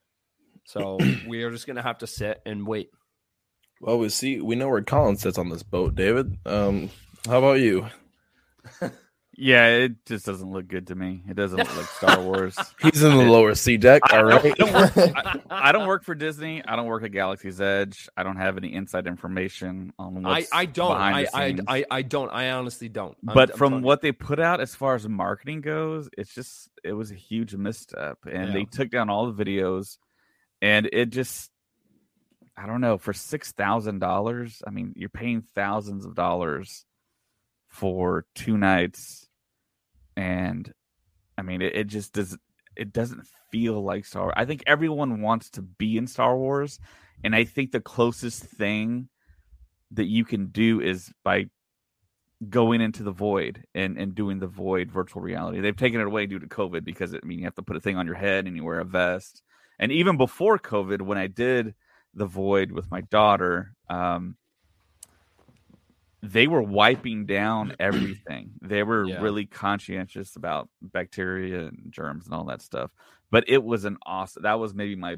So we are just gonna have to sit and wait. Well, we see we know where Colin sits on this boat, David. Um, how about you? Yeah, it just doesn't look good to me. It doesn't look like Star Wars. He's in the lower C deck. I All. I don't, work, I, I don't work for Disney. I don't work at Galaxy's Edge. I don't have any inside information on I, what's I don't. behind I, the I, scenes. I I don't. I honestly don't. I'm- but I'm from telling what they put out as far as marketing goes, it's just it was a huge misstep, and Yeah. they took down all the videos, and it just I don't know for six thousand dollars. I mean, you're paying thousands of dollars for two nights, and I mean, it, it just does. It doesn't feel like Star. Wars. I think everyone wants to be in Star Wars, and I think the closest thing that you can do is by going into the void and, and doing the void virtual reality. They've taken it away due to COVID because I mean you have to put a thing on your head and you wear a vest. And even before COVID, when I did the void with my daughter, um, they were wiping down everything. They were Yeah. really conscientious about bacteria and germs and all that stuff. But it was an awesome. That was maybe my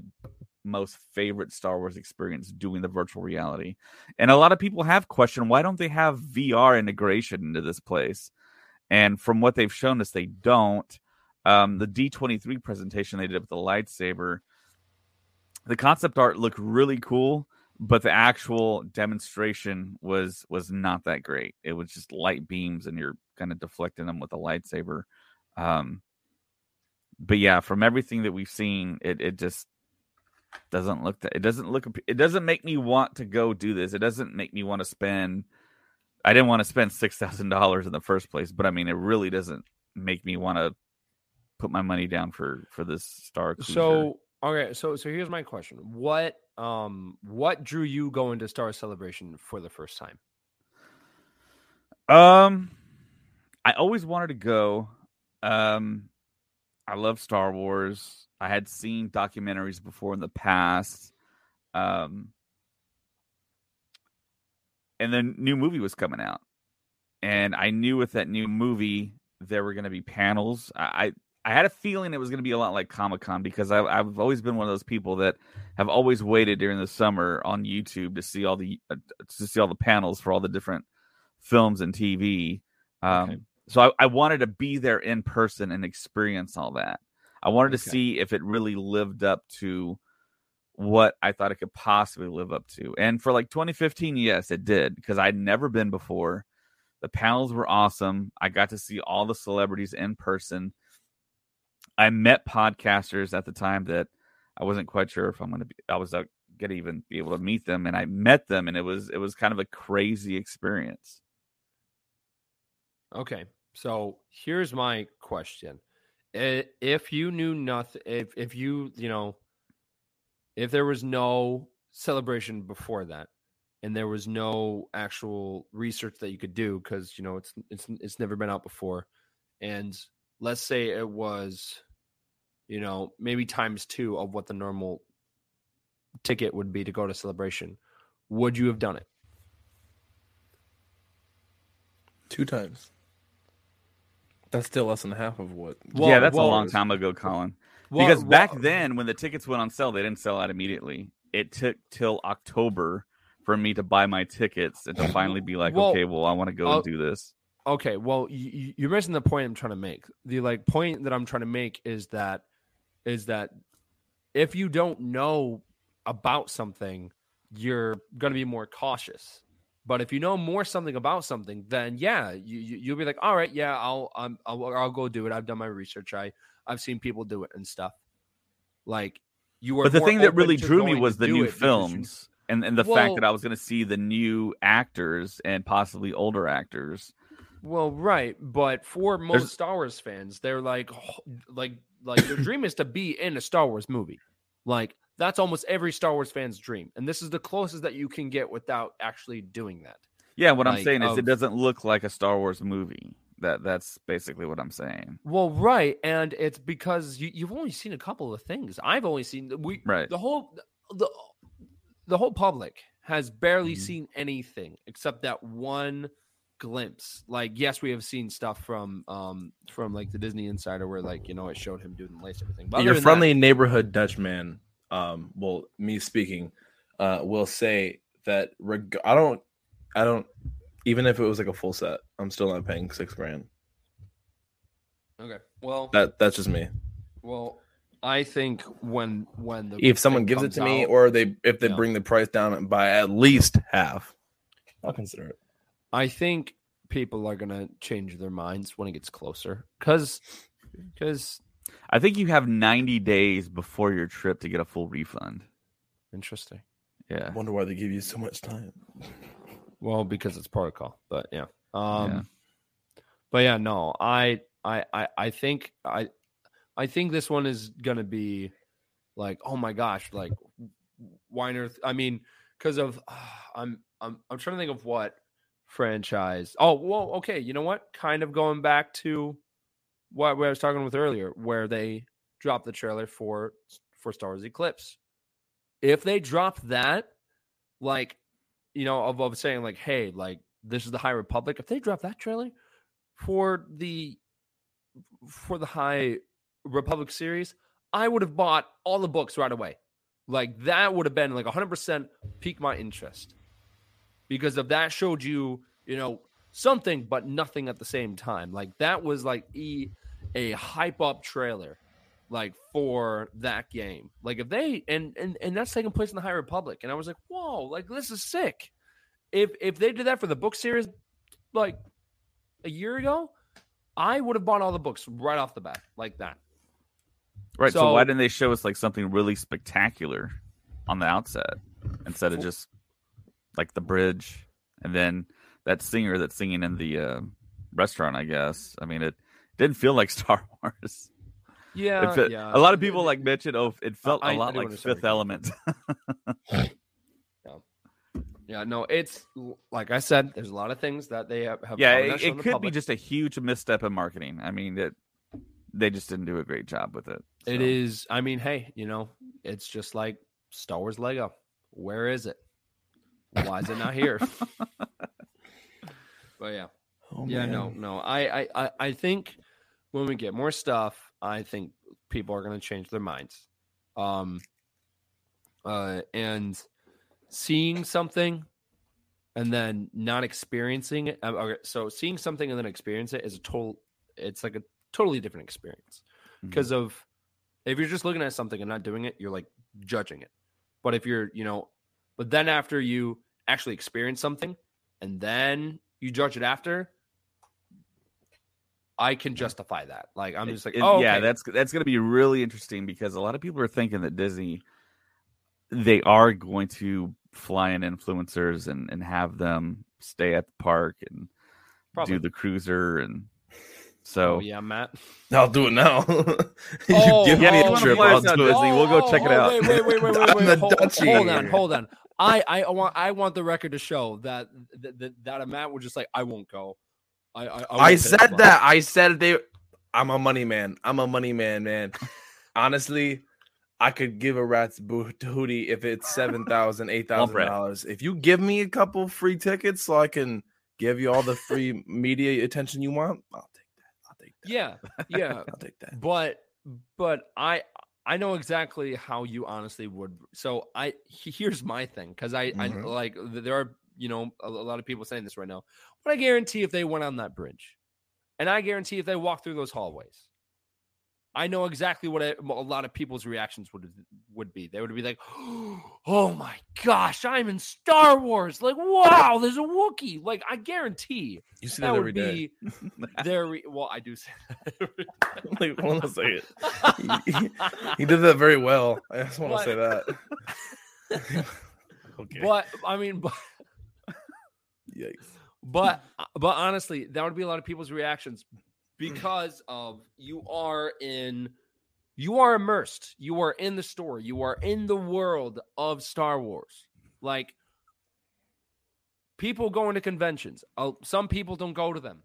most favorite Star Wars experience doing the virtual reality. And a lot of people have questioned why don't they have VR integration into this place? And from what they've shown us, they don't. Um, the D23 presentation they did with the lightsaber, the concept art looked really cool, but the actual demonstration was was not that great. It was just light beams, and you're kind of deflecting them with a lightsaber. Um, but yeah, from everything that we've seen, it it just doesn't look that it doesn't look it doesn't make me want to go do this. It doesn't make me want to spend. I didn't want to spend six thousand dollars in the first place, but I mean, it really doesn't make me want to put my money down for for this Star. Cruiser. So okay, so so here's my question: What um what drew you going to Star Celebration for the first time? Um, I always wanted to go. Um, I love Star Wars. I had seen documentaries before in the past. Um, and the new movie was coming out, and I knew with that new movie there were going to be panels. I, I had a feeling it was going to be a lot like Comic Con because I, I've always been one of those people that have always waited during the summer on YouTube to see all the uh, to see all the panels for all the different films and TV. Um, Okay. So I, I wanted to be there in person and experience all that. I wanted to see if it really lived up to what I thought it could possibly live up to. And for like 2015, yes, it did because I'd never been before. The panels were awesome. I got to see all the celebrities in person. I met podcasters at the time that I wasn't quite sure if I'm going to be, I was uh, going to even be able to meet them. And I met them and it was, it was kind of a crazy experience. Okay, so here's my question: If you knew nothing, if if you you know, if there was no celebration before that, and there was no actual research that you could do because you know it's it's it's never been out before, and let's say it was, you know, maybe times two of what the normal ticket would be to go to celebration, would you have done it? Two times. That's still less than half of what. Well- yeah, that's well- a long time ago, Colin. Well- because back well- then, when the tickets went on sale, they didn't sell out immediately. It took till October for me to buy my tickets and to finally be like, Well, okay, well, I want to go I'll- and do this. Okay, well, you, you're missing the point I'm trying to make. The like point that I'm trying to make is that is that if you don't know about something, you're going to be more cautious. But if you know more something about something, then yeah, you, you you'll be like, all right, yeah, I'll um, I'll I'll go do it. I've done my research. I I've seen people do it and stuff. Like you were. But the thing that really drew me was the new because you- films and, and the Well- fact that I was going to see the new actors and possibly older actors. Well, right, but for most There's- Star Wars fans, they're like, like, like their dream is to be in a Star Wars movie. Like that's almost every Star Wars fan's dream, and this is the closest that you can get without actually doing that. Yeah, what I'm saying is of- it doesn't look like a Star Wars movie. That that's basically what I'm saying. Well, right, and it's because you, you've only seen a couple of things. I've only seen we Right. the whole the the whole public has barely Mhm. seen anything except that one glimpse. Like, yes, we have seen stuff from um from like the Disney Insider where like you know it showed him doing the lace everything. But Your friendly neighborhood Dutchman, um, well, me speaking, uh, will say that reg- I don't, I don't, even if it was like a full set, I'm still not paying six grand. okay. Well, That that's just me. well, I think when when the If someone gives it to me, or they if they Yeah. bring the price down by at least half, I'll consider it. I think people are gonna change their minds when it gets closer because because I think you have 90 days before your trip to get a full refund. interesting. Yeah. I wonder why they give you so much time. Well, because it's protocol, but yeah. Um Yeah. but yeah, no, I I I I think I I think this one is gonna be like, oh my gosh, like Weiner I mean, because of I'm I'm I'm trying to think of what franchise. Oh, well, okay, you know what? Kind of going back to what, I was talking with earlier, where they dropped the trailer for for Star Wars Eclipse. If they drop that, like, you know, of, of saying like, hey, like this is the High Republic. If they drop that trailer for the for the High Republic series, I would have bought all the books right away. Like that would have been like 100% piqued my interest because of that showed you, you know, something but nothing at the same time. Like that was like e, a hype up trailer like for that game. Like if they and and and that's taking place in the High Republic and I was like, "Whoa, like this is sick." If if they did that for the book series like a year ago, I would have bought all the books right off the bat like that. Right. So, So- why didn't they show us like something really spectacular on the outset instead of just like the bridge and then that singer that's singing in the uh, restaurant? I guess. I mean, it didn't feel like Star Wars. Yeah, It fe- yeah. A lot of people like mentioned, oh, it felt I- a lot like Fifth Element. Yeah, no, it's like I said. There's a lot of things that they have. have yeah, probably it, it could be just a huge misstep in marketing. I mean, it, they just didn't do a great job with it. It so. is. I mean, hey, you know, it's just like Star Wars Lego. Where is it? Why is it not here? but yeah, Oh, yeah, no, no. I, I, I, I think when we get more stuff, I think people are going to change their minds. Um, uh, and seeing something and then not experiencing it. um, Okay, so seeing something and then experience it is a total. It's like a totally different experience because of if you're just looking at something and not doing it, you're like judging it. But if you're, you know, but then after you actually experience something and then you judge it after, I can justify that. Like I'm just like, It- oh, yeah, that's that's going to be really interesting because a lot of people are thinking that Disney they are going to fly in influencers and and have them stay at the park and Probably. do the cruiser and so Oh yeah, Matt. I'll do it now. you Oh, give yeah, me if a trip, fly I'll do it. Disney, we'll go check it oh, out. Wait, wait, wait, wait, wait, I'm wait. the Hold, Dutchie. hold on, hold on. I, I want, I want the record to show that that, that, that a Matt was just like, I won't go. I, I, I, I said that. I said they. I'm a money man. I'm a money man, man. Honestly, I could give a rat's booty if it's seven thousand, eight thousand dollars. If you give me a couple free tickets so I can give you all the free media attention you want, I'll take that. I'll take that. Yeah, yeah. I'll take that. but but I I know exactly how you honestly would. So I here's my thing because I I Mhm. like there are you know a, a lot of people saying this right now, but I guarantee if they went on that bridge, and I guarantee if they walked through those hallways, I know exactly what a, a lot of people's reactions would would be. They would be like, "Oh my gosh, I'm in Star Wars! Like, wow, there's a Wookiee! Like, I guarantee You see that that would every day. be their re- well. I do say that every like, hold on a second. He, he did that very well. I just want What? to say that. okay. but I mean, but Yikes. but uh, but honestly, that would be a lot of people's reactions because of you are in you are immersed. You are in the story. You are in the world of Star Wars. Like people going to conventions. Uh, some people don't go to them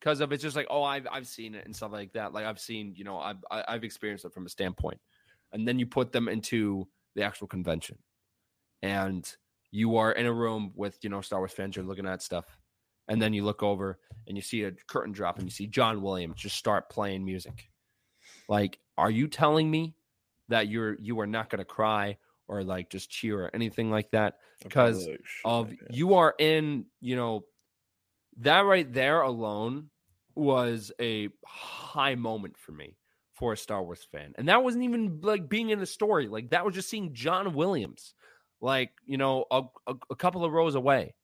because of it's just like, oh, I've I've seen it and stuff like that. Like I've seen, you know, I've I've experienced it from a standpoint, and then you put them into the actual convention, and you are in a room with you know Star Wars fans. You're looking at stuff, and then you look over and you see a curtain drop and you see John Williams just start playing music. Like, are you telling me that you're you are not going to cry or like just cheer or anything like that because of you are in, you know, that right there alone was a high moment for me for a Star Wars fan. And that wasn't even like being in the story. Like that was just seeing John Williams, like, you know, a, a, a couple of rows away.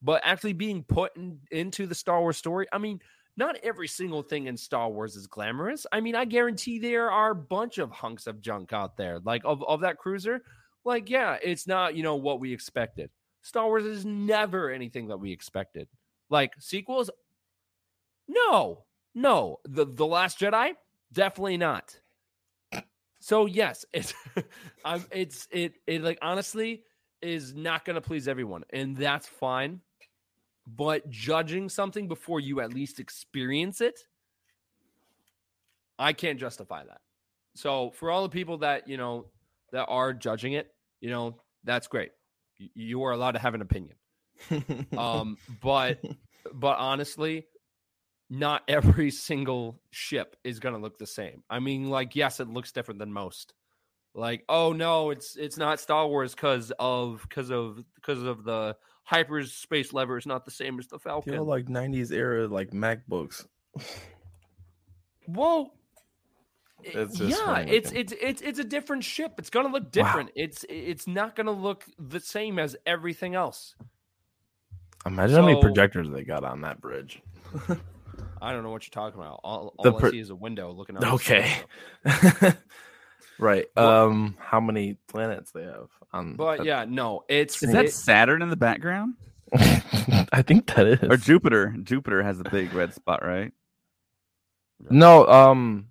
But actually being put in, into the Star Wars story, I mean, not every single thing in Star Wars is glamorous. I mean, I guarantee there are a bunch of hunks of junk out there, like of, of that cruiser. Like, yeah, it's not, you know, what we expected. Star Wars is never anything that we expected. Like sequels, no, no. The The Last Jedi, definitely not. So yes, it's I'm it's it it like honestly is not going to please everyone, and that's fine. But judging something before you at least experience it, I can't justify that. So for all the people that you know that are judging it, you know that's great. You, are allowed to have an opinion. um, but but honestly, not every single ship is going to look the same. I mean, like yes, it looks different than most. Like, oh no, it's it's not Star Wars because of because of because of the hyperspace lever is not the same as the Falcon. Feel like '90s era like MacBooks. well, eh, It's just yeah, it's it's it's it's a different ship. It's gonna look different. It's it's not gonna look the same as everything else. Imagine how many projectors they got on that bridge. I don't know what you're talking about. All, all I see is a window looking out. Okay. window. right. Um, how many planets they have on? But that- yeah, no, it's Is that it- Saturn in the background I think that is. or Jupiter? Jupiter has a big red spot, right? no. Um.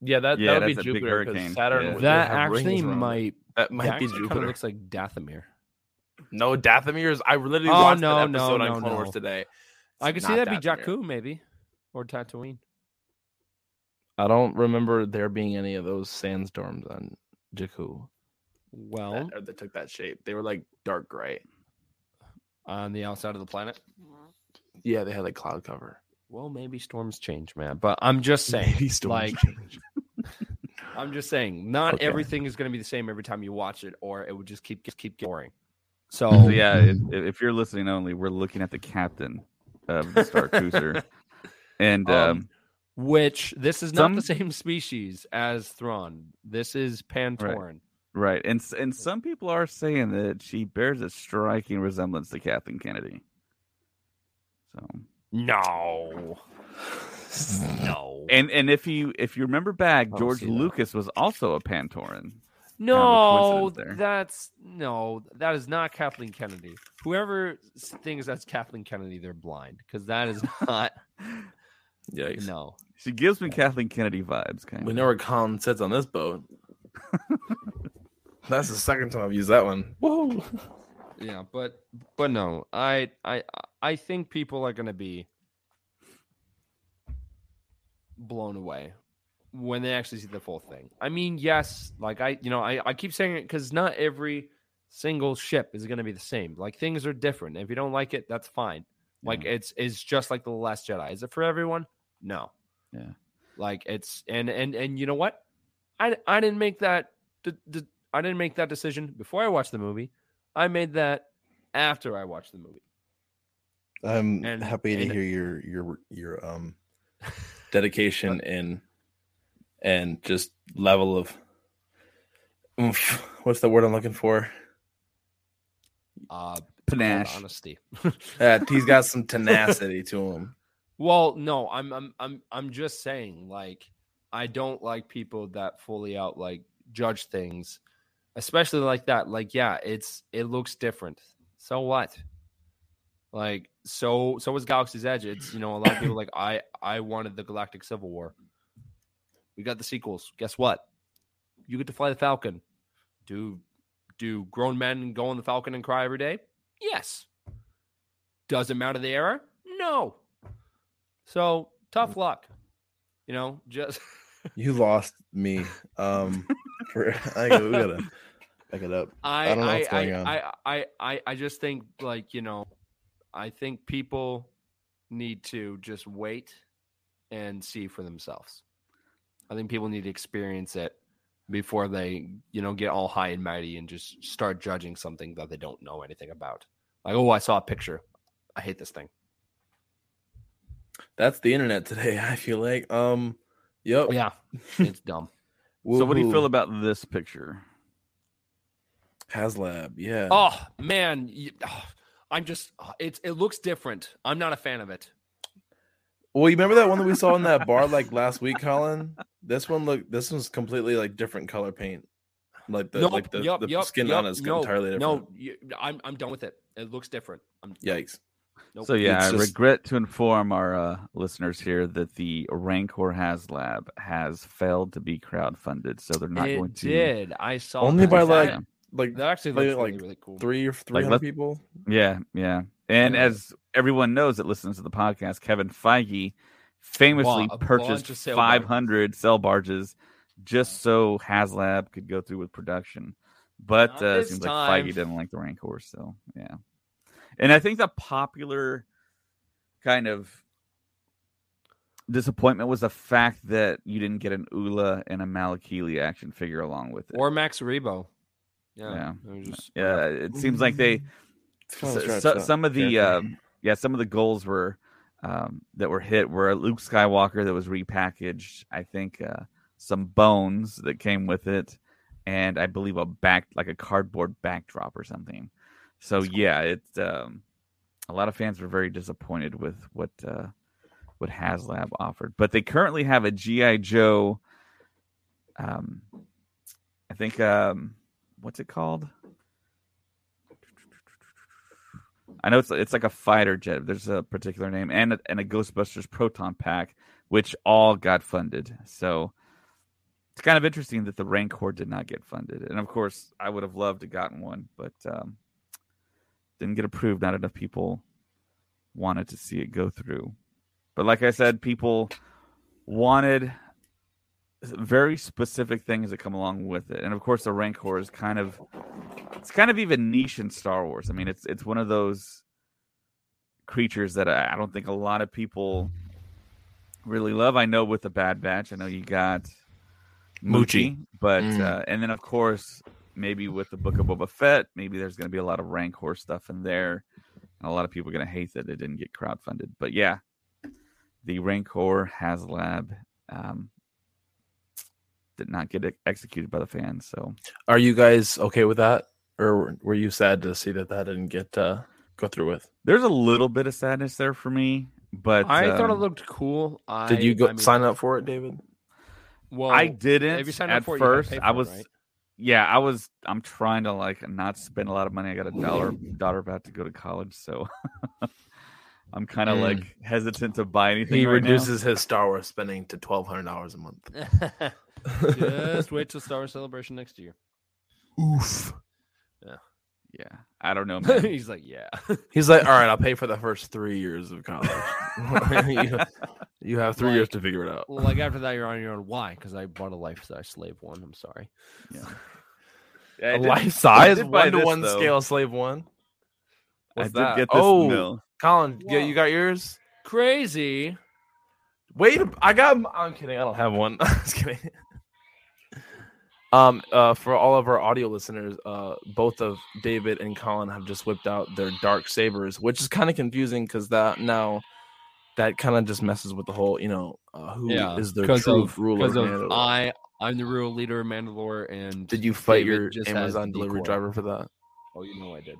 Yeah, that Yeah, that would be that's a big Jupiter. 'cause hurricane. Saturn. Yeah. would that actually might That might that be actually kinda Jupiter. looks like Dathomir. No, Dathomir is. I literally Oh, watched no, that no, episode no, on Clone no. Wars today. I It's could see that'd be Dathomir. Jakku maybe or Tatooine. I don't remember there being any of those sandstorms on Jakku Well, that, or that took that shape. They were like dark gray. on the outside of the planet. Yeah, they had like cloud cover. Well, maybe storms change, man. But I'm just saying, Maybe storms like, change. I'm just saying, not Okay. everything is going to be the same every time you watch it, or it would just keep just keep boring. So, So yeah, if, if you're listening only, we're looking at the captain of the Star Cruiser, and Um, um, which this is not the same species as Thrawn. This is Pantoran. right, and and some people are saying that she bears a striking resemblance to Kathleen Kennedy. So, No, no, and and if you if you remember back, George that. Lucas was also a Pantoran. no. coincidence there. That's no. That is not Kathleen Kennedy. Whoever thinks that's Kathleen Kennedy, they're blind because that is not. Yikes. no. She gives me Kathleen Kennedy vibes, kind We of. know where Colin sits on this boat. That's the second time I've used that one. Whoa. Yeah, but but no, I I I think people are gonna be blown away when they actually see the full thing. I mean, yes, like I you know I I keep saying it because not every single ship is gonna be the same. Like things are different. If you don't like it, that's fine. Like it's it's just like the Last Jedi. Is it for everyone? No. Yeah. Like it's and and and you know what? I I didn't make that. d- d- I didn't make that decision before I watched the movie. I made that after I watched the movie. I'm And- happy to and- hear your your your um dedication and and just level of oomph. What's the word I'm looking for? Uh, called Panache. honesty. Uh, he's got some tenacity to him. Well, no, I'm I'm I'm I'm just saying like I don't like people that fully out like judge things, especially like that. Like yeah, it's it looks different. So what? Like so so was Galaxy's Edge. It's you know a lot of people like I I wanted the Galactic Civil War. We got the sequels. Guess what? You get to fly the Falcon. Do do grown men go on the Falcon and cry every day? Yes. Does it matter the era? No. So tough luck. You know, just You lost me. Um, for I we gotta back it up. I I don't know I what's I, on. I, I I I just think like you know, I think people need to just wait and see for themselves. I think people need to experience it before they, you know, get all high and mighty and just start judging something that they don't know anything about. Like, oh, I saw a picture. I hate this thing. That's the internet today. I feel like. Um. Yep. Yeah, it's dumb. So, what do you feel about this picture? HasLab? Yeah. Oh man, you- I'm just it's it looks different. I'm not a fan of it. Well, you remember that one that we saw in that bar like last week, Colin? This one look. This one's completely like different color paint. Like the Nope, like the, yup, the yup, skin yup, on it is no, entirely different. No, I'm I'm done with it. It looks different. I'm Yikes. Nope. So yeah, It's I just- regret to inform our uh, listeners here that the Rancor HasLab has failed to be crowdfunded, so they're not it going to. did. I saw Only that. by, That- like, Yeah. Like that actually like- looks really, like really cool. three or three hundred let- people. Yeah, yeah. And Yeah. as everyone knows that listens to the podcast, Kevin Feige famously Bought a purchased bunch of sail 500 cell barges just so HasLab could go through with production. But uh, it seems time. like Feige didn't like the Rancor, so yeah. And I think the popular kind of disappointment was the fact that you didn't get an Ula and a Malakili action figure along with it. or Max Rebo. Yeah, Yeah. it just- yeah, it seems like they so, so- some of the character. um, yeah some of the goals were um, that were hit were Luke Skywalker that was repackaged. I think uh, some bones that came with it, and I believe a back like a cardboard backdrop or something. So yeah, it um, a lot of fans were very disappointed with what uh, what HasLab offered, but they currently have a GI Joe. Um, I think um, what's it called? I know it's it's like a fighter jet. There's a particular name and a, and a Ghostbusters proton pack, which all got funded. So it's kind of interesting that the Rancor did not get funded. And of course, I would have loved to gotten one, but um, didn't get approved. Not enough people wanted to see it go through. But like I said, people wanted very specific things that come along with it. And of course, the Rancor is kind of it's kind of even niche in Star Wars. I mean, it's it's one of those creatures that I, I don't think a lot of people really love. I know with the Bad Batch, I know you got Muchi. but Mm. uh, and then of course maybe with the Book of Boba Fett, maybe there's going to be a lot of Rancor stuff in there. And a lot of people are going to hate that it didn't get crowdfunded. But yeah, the Rancor HasLab um, did not get executed by the fans. So Are you guys okay with that, or were you sad to see that that didn't get uh, go through with? there's a little bit of sadness there for me. But I thought it um, looked cool. I, Did you go I mean, sign up for it, David? Well, I didn't if you sign up at for it, you gotta first. pay I for it, was, right? Yeah, I was. I'm trying to like not spend a lot of money. I got a dollar daughter about to go to college, so I'm kind of Mm. like hesitant to buy anything. He right now. reduces his Star Wars spending to twelve hundred dollars a month. Just wait till Star Wars Celebration next year. Oof. Yeah, Yeah. I don't know, man. He's like, yeah. He's like, all right, I'll pay for the first three years of college. you, you have three years to figure it out. like after that, you're on your own. Why? Because I bought a life-size slave one. I'm sorry. Yeah, A I did- life size one to one scale slave one. I What's did get this. oh, mill. Colin, yeah, you got yours. Crazy. Wait, I got. I'm kidding. I don't have one. I'm just kidding. Um, uh, for all of our audio listeners, uh, both of David and Colin have just whipped out their dark sabers, which is kind of confusing because that now that kind of just messes with the whole, you know, uh, who is Yeah, the true of, ruler? because of of Mandalore. I. I'm the real leader of Mandalore, and Did you fight David your Amazon delivery driver for that? Oh, you know I did.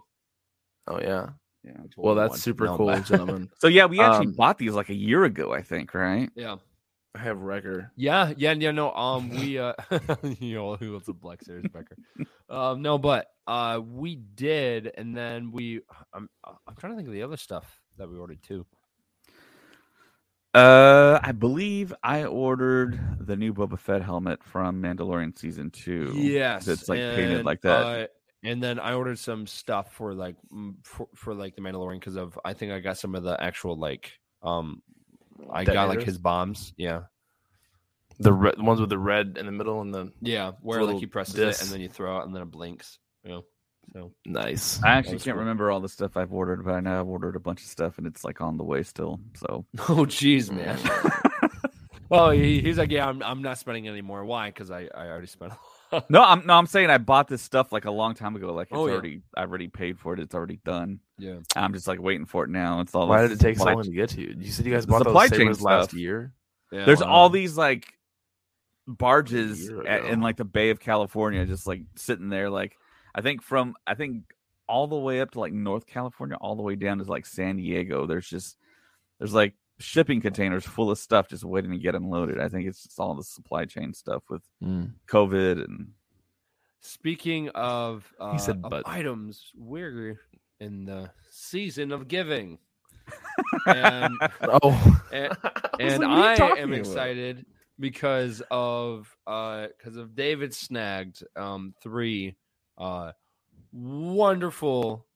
Oh yeah. Yeah. Well, that's super No, cool, gentlemen. So yeah, we actually Um, bought these like a year ago, I think, right? yeah. I have Wrecker. Yeah, yeah, yeah. No, um, we uh, you know, who wants a Black Series Becker? um, no, but uh, we did, and then we. I'm I'm trying to think of the other stuff that we ordered too. Uh, I believe I ordered the new Boba Fett helmet from Mandalorian season two. Yes, it's like painted like that. uh, and then I ordered some stuff for like for, for like the Mandalorian because of I think I got some of the actual like um I got like his bombs. Yeah, The red ones with the red in the middle and the yeah, where like he presses it and then you throw it and then it blinks. You know, So Nice. I actually That's can't cool. remember all the stuff I've ordered, but I know I've ordered a bunch of stuff and it's like on the way still. So Oh jeez, man. Mm. well, he, he's like, yeah, I'm, I'm not spending any more. Why? Because I, I already spent. no, I'm no, I'm saying I bought this stuff like a long time ago. Like it's Oh, yeah. already, I've already paid for it. It's already done. yeah. I'm just like waiting for it now. It's all. Why did it take so supply long to get to you? You said you guys The bought supply those chain sabers last year. yeah. There's Wow. all these like barges at, in like the Bay of California, just like sitting there. Like I think from I think all the way up to like North California, all the way down to like San Diego. There's just there's like shipping containers full of stuff just waiting to get unloaded. I think it's just all the supply chain stuff with COVID and Speaking of, uh, said of but. items, we're in the season of giving, and Oh, and, and like, what are you I talking am about? excited because of uh because of David snagged um three uh wonderful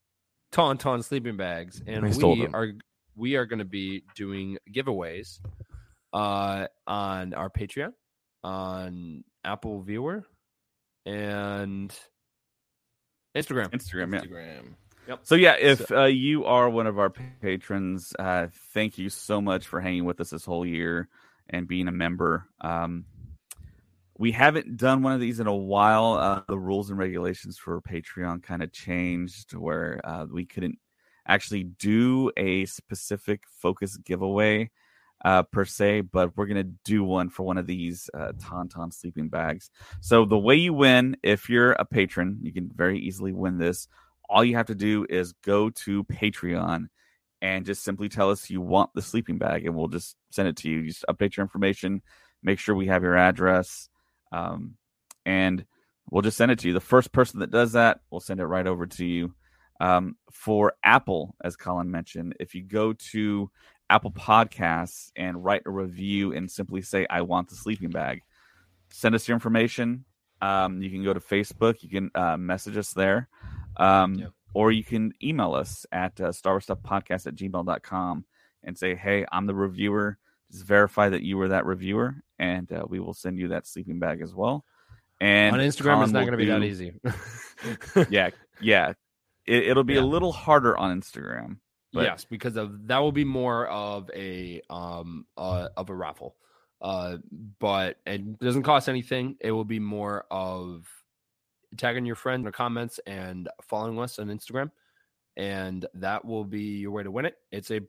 tauntaun sleeping bags and I we them. are we are going to be doing giveaways uh on our Patreon on Apple Viewer and Instagram. Instagram. Yeah. Instagram. So yeah, if uh, you are one of our patrons, uh, thank you so much for hanging with us this whole year and being a member. Um, we haven't done one of these in a while. Uh, the rules and regulations for Patreon kind of changed, where uh, we couldn't actually do a specific focus giveaway uh, per se, but we're gonna do one for one of these uh, Tauntaun sleeping bags. So the way you win, if you're a patron, you can very easily win this all you have to do is go to Patreon and just simply tell us you want the sleeping bag, and we'll just send it to you. Just update your information, make sure we have your address, um, and we'll just send it to you. The first person that does that, we'll send it right over to you. Um, for Apple, as Colin mentioned, if you go to Apple Podcasts and write a review and simply say, I want the sleeping bag, send us your information. Um, you can go to Facebook, you can uh, message us there. Um, Yeah. Or you can email us at uh, starwarstuffpodcast at gmail.com and say, hey, I'm the reviewer. Just verify that you were that reviewer, and uh, we will send you that sleeping bag as well. And on Instagram, Colin it's not going to be that easy. Yeah, yeah. It, it'll be Yeah. a little harder on Instagram. But- yes, because of that will be more of a um uh, of a raffle. Uh but it doesn't cost anything. It will be more of tagging your friend in the comments and following us on Instagram. And that will be your way to win it. It's a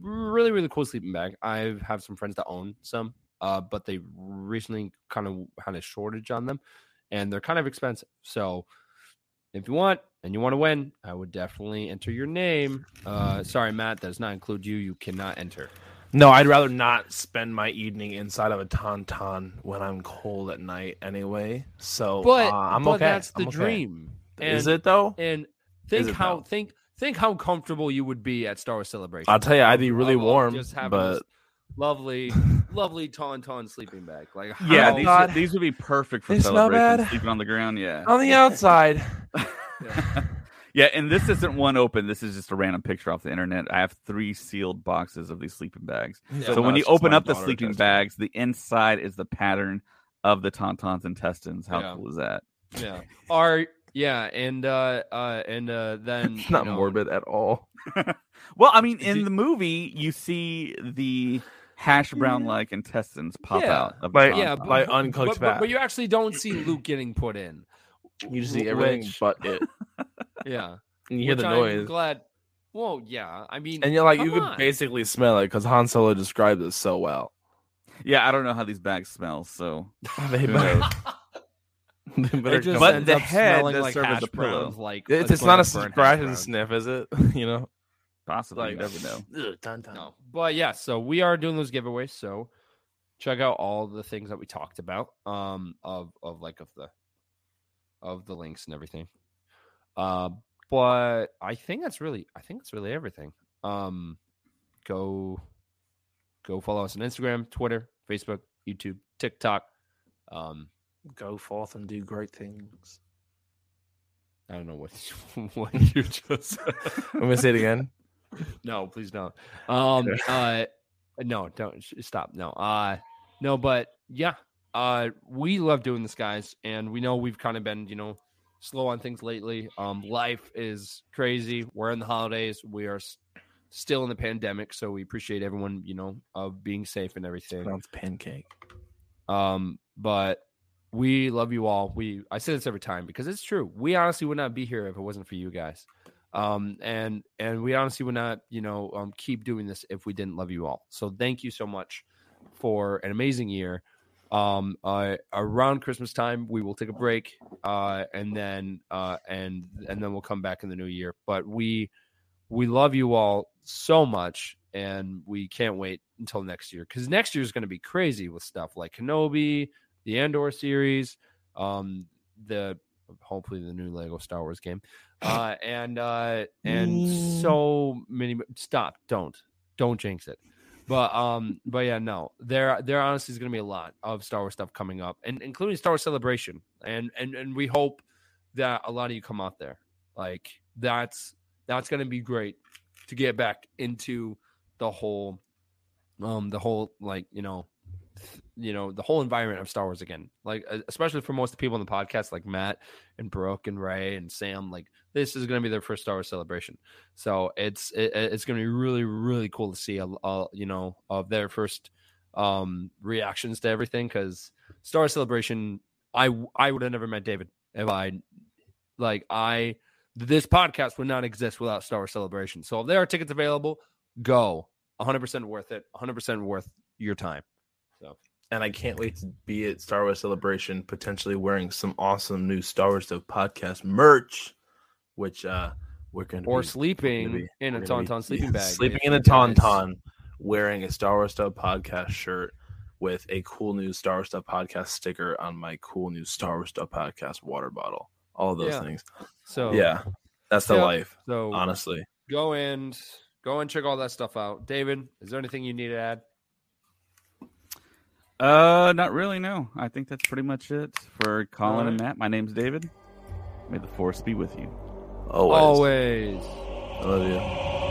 really, really cool sleeping bag. I have some friends that own some, uh, but they recently kind of had a shortage on them and they're kind of expensive. So if you want and you want to win, I would definitely enter your name. Uh, sorry, Matt, that does not include you. You cannot enter. No, I'd rather not spend my evening inside of a tauntaun when I'm cold at night anyway. So, But, uh, I'm but okay. that's the I'm okay. dream. Is it though? And think it how now? think think how comfortable you would be at Star Wars Celebration. I'll tell you, I'd be really Of- of warm, just having but this lovely, lovely tauntaun sleeping bag. Like Yeah, these, God. these would be perfect for They smell celebration. bad. Sleeping on the ground, yeah. on the outside, yeah, and this isn't one open. This is just a random picture off the internet. I have three sealed boxes of these sleeping bags. So when you open up the sleeping testing. bags, the inside is the pattern of the tauntaun's intestines. How Yeah. cool is that? yeah. Are yeah, and uh uh and uh then it's not you know, morbid at all. Well, I mean, in The- the movie, you see the hash brown like intestines pop Yeah. out of By- tauntaun. Yeah, by but, uncooked but, but, but you actually don't see Luke getting put in. You just see everything Which- but it. Yeah, And you hear which the I'm noise, glad. Well, yeah. I mean, and you're like, come you could basically smell it because Han Solo described it so well. yeah, I don't know how these bags smell, so They who better- knows? they better It just But the up head smelling does like serve as a pillow. browns, Like it's, it's not a burnt hash surprise and sniff, is it? you know, possibly you never know. Ugh, dun, dun. No, but yeah. So we are doing those giveaways. So check out all the things that we talked about. Um, of of like of the of the links and everything. Uh, but I think that's really I think that's really everything. Um, go go follow us on Instagram, Twitter, Facebook, YouTube, TikTok. Um, Go forth and do great things. I don't know what what you just. I'm gonna say it again. no, please don't. Um, uh, no, don't sh- stop. No, uh, no, but yeah, uh, we love doing this, guys, and we know we've kind of been, you know, slow on things lately. Um, life is crazy. We're in the holidays. We are s- still in the pandemic, so we appreciate everyone, you know, of being safe and everything. Sounds pancake. Um, but we love you all. We I say this every time because it's true. We honestly would not be here if it wasn't for you guys. Um, and and we honestly would not, you know, um, keep doing this if we didn't love you all. So thank you so much for an amazing year. Um, uh, around Christmas time, we will take a break, uh, and then uh, and and then we'll come back in the new year. But we we love you all so much, and we can't wait until next year because next year is going to be crazy with stuff like Kenobi, the Andor series, um, the hopefully the new Lego Star Wars game, uh, and uh, and so many. Stop! Don't don't jinx it. But um, but yeah, no, there there honestly is going to be a lot of Star Wars stuff coming up, and including Star Wars Celebration, and and and we hope that a lot of you come out there. Like that's that's going to be great to get back into the whole um the whole like you know you know the whole environment of Star Wars again. Like especially for most of the people in the podcast, like Matt and Brooke and Ray and Sam. Like this is going to be their first Star Wars celebration, so it's it, it's going to be really really cool to see a, a you know of their first um reactions to everything because Star Wars celebration. I I would have never met David if I like I this podcast would not exist without Star Wars celebration. So if there are tickets available, go. 100% worth it. 100% worth your time. And I can't wait to be at Star Wars Celebration, potentially wearing some awesome new Star Wars Stuff podcast merch, which uh we're gonna Or be, sleeping be- in a we're be- Tauntaun sleeping bag. sleeping in a tauntaun, wearing a Star Wars Stuff podcast shirt with a cool new Star Wars Stuff podcast sticker on my cool new Star Wars Stuff podcast water bottle. All of those Yeah. things. So Yeah, that's the Yeah. life. So Honestly, go and go and check all that stuff out. David, is there anything you need to add? Uh, not really. No, I think that's pretty much it for Colin and Matt. My name's David. May the force be with you. always. Always. I love you.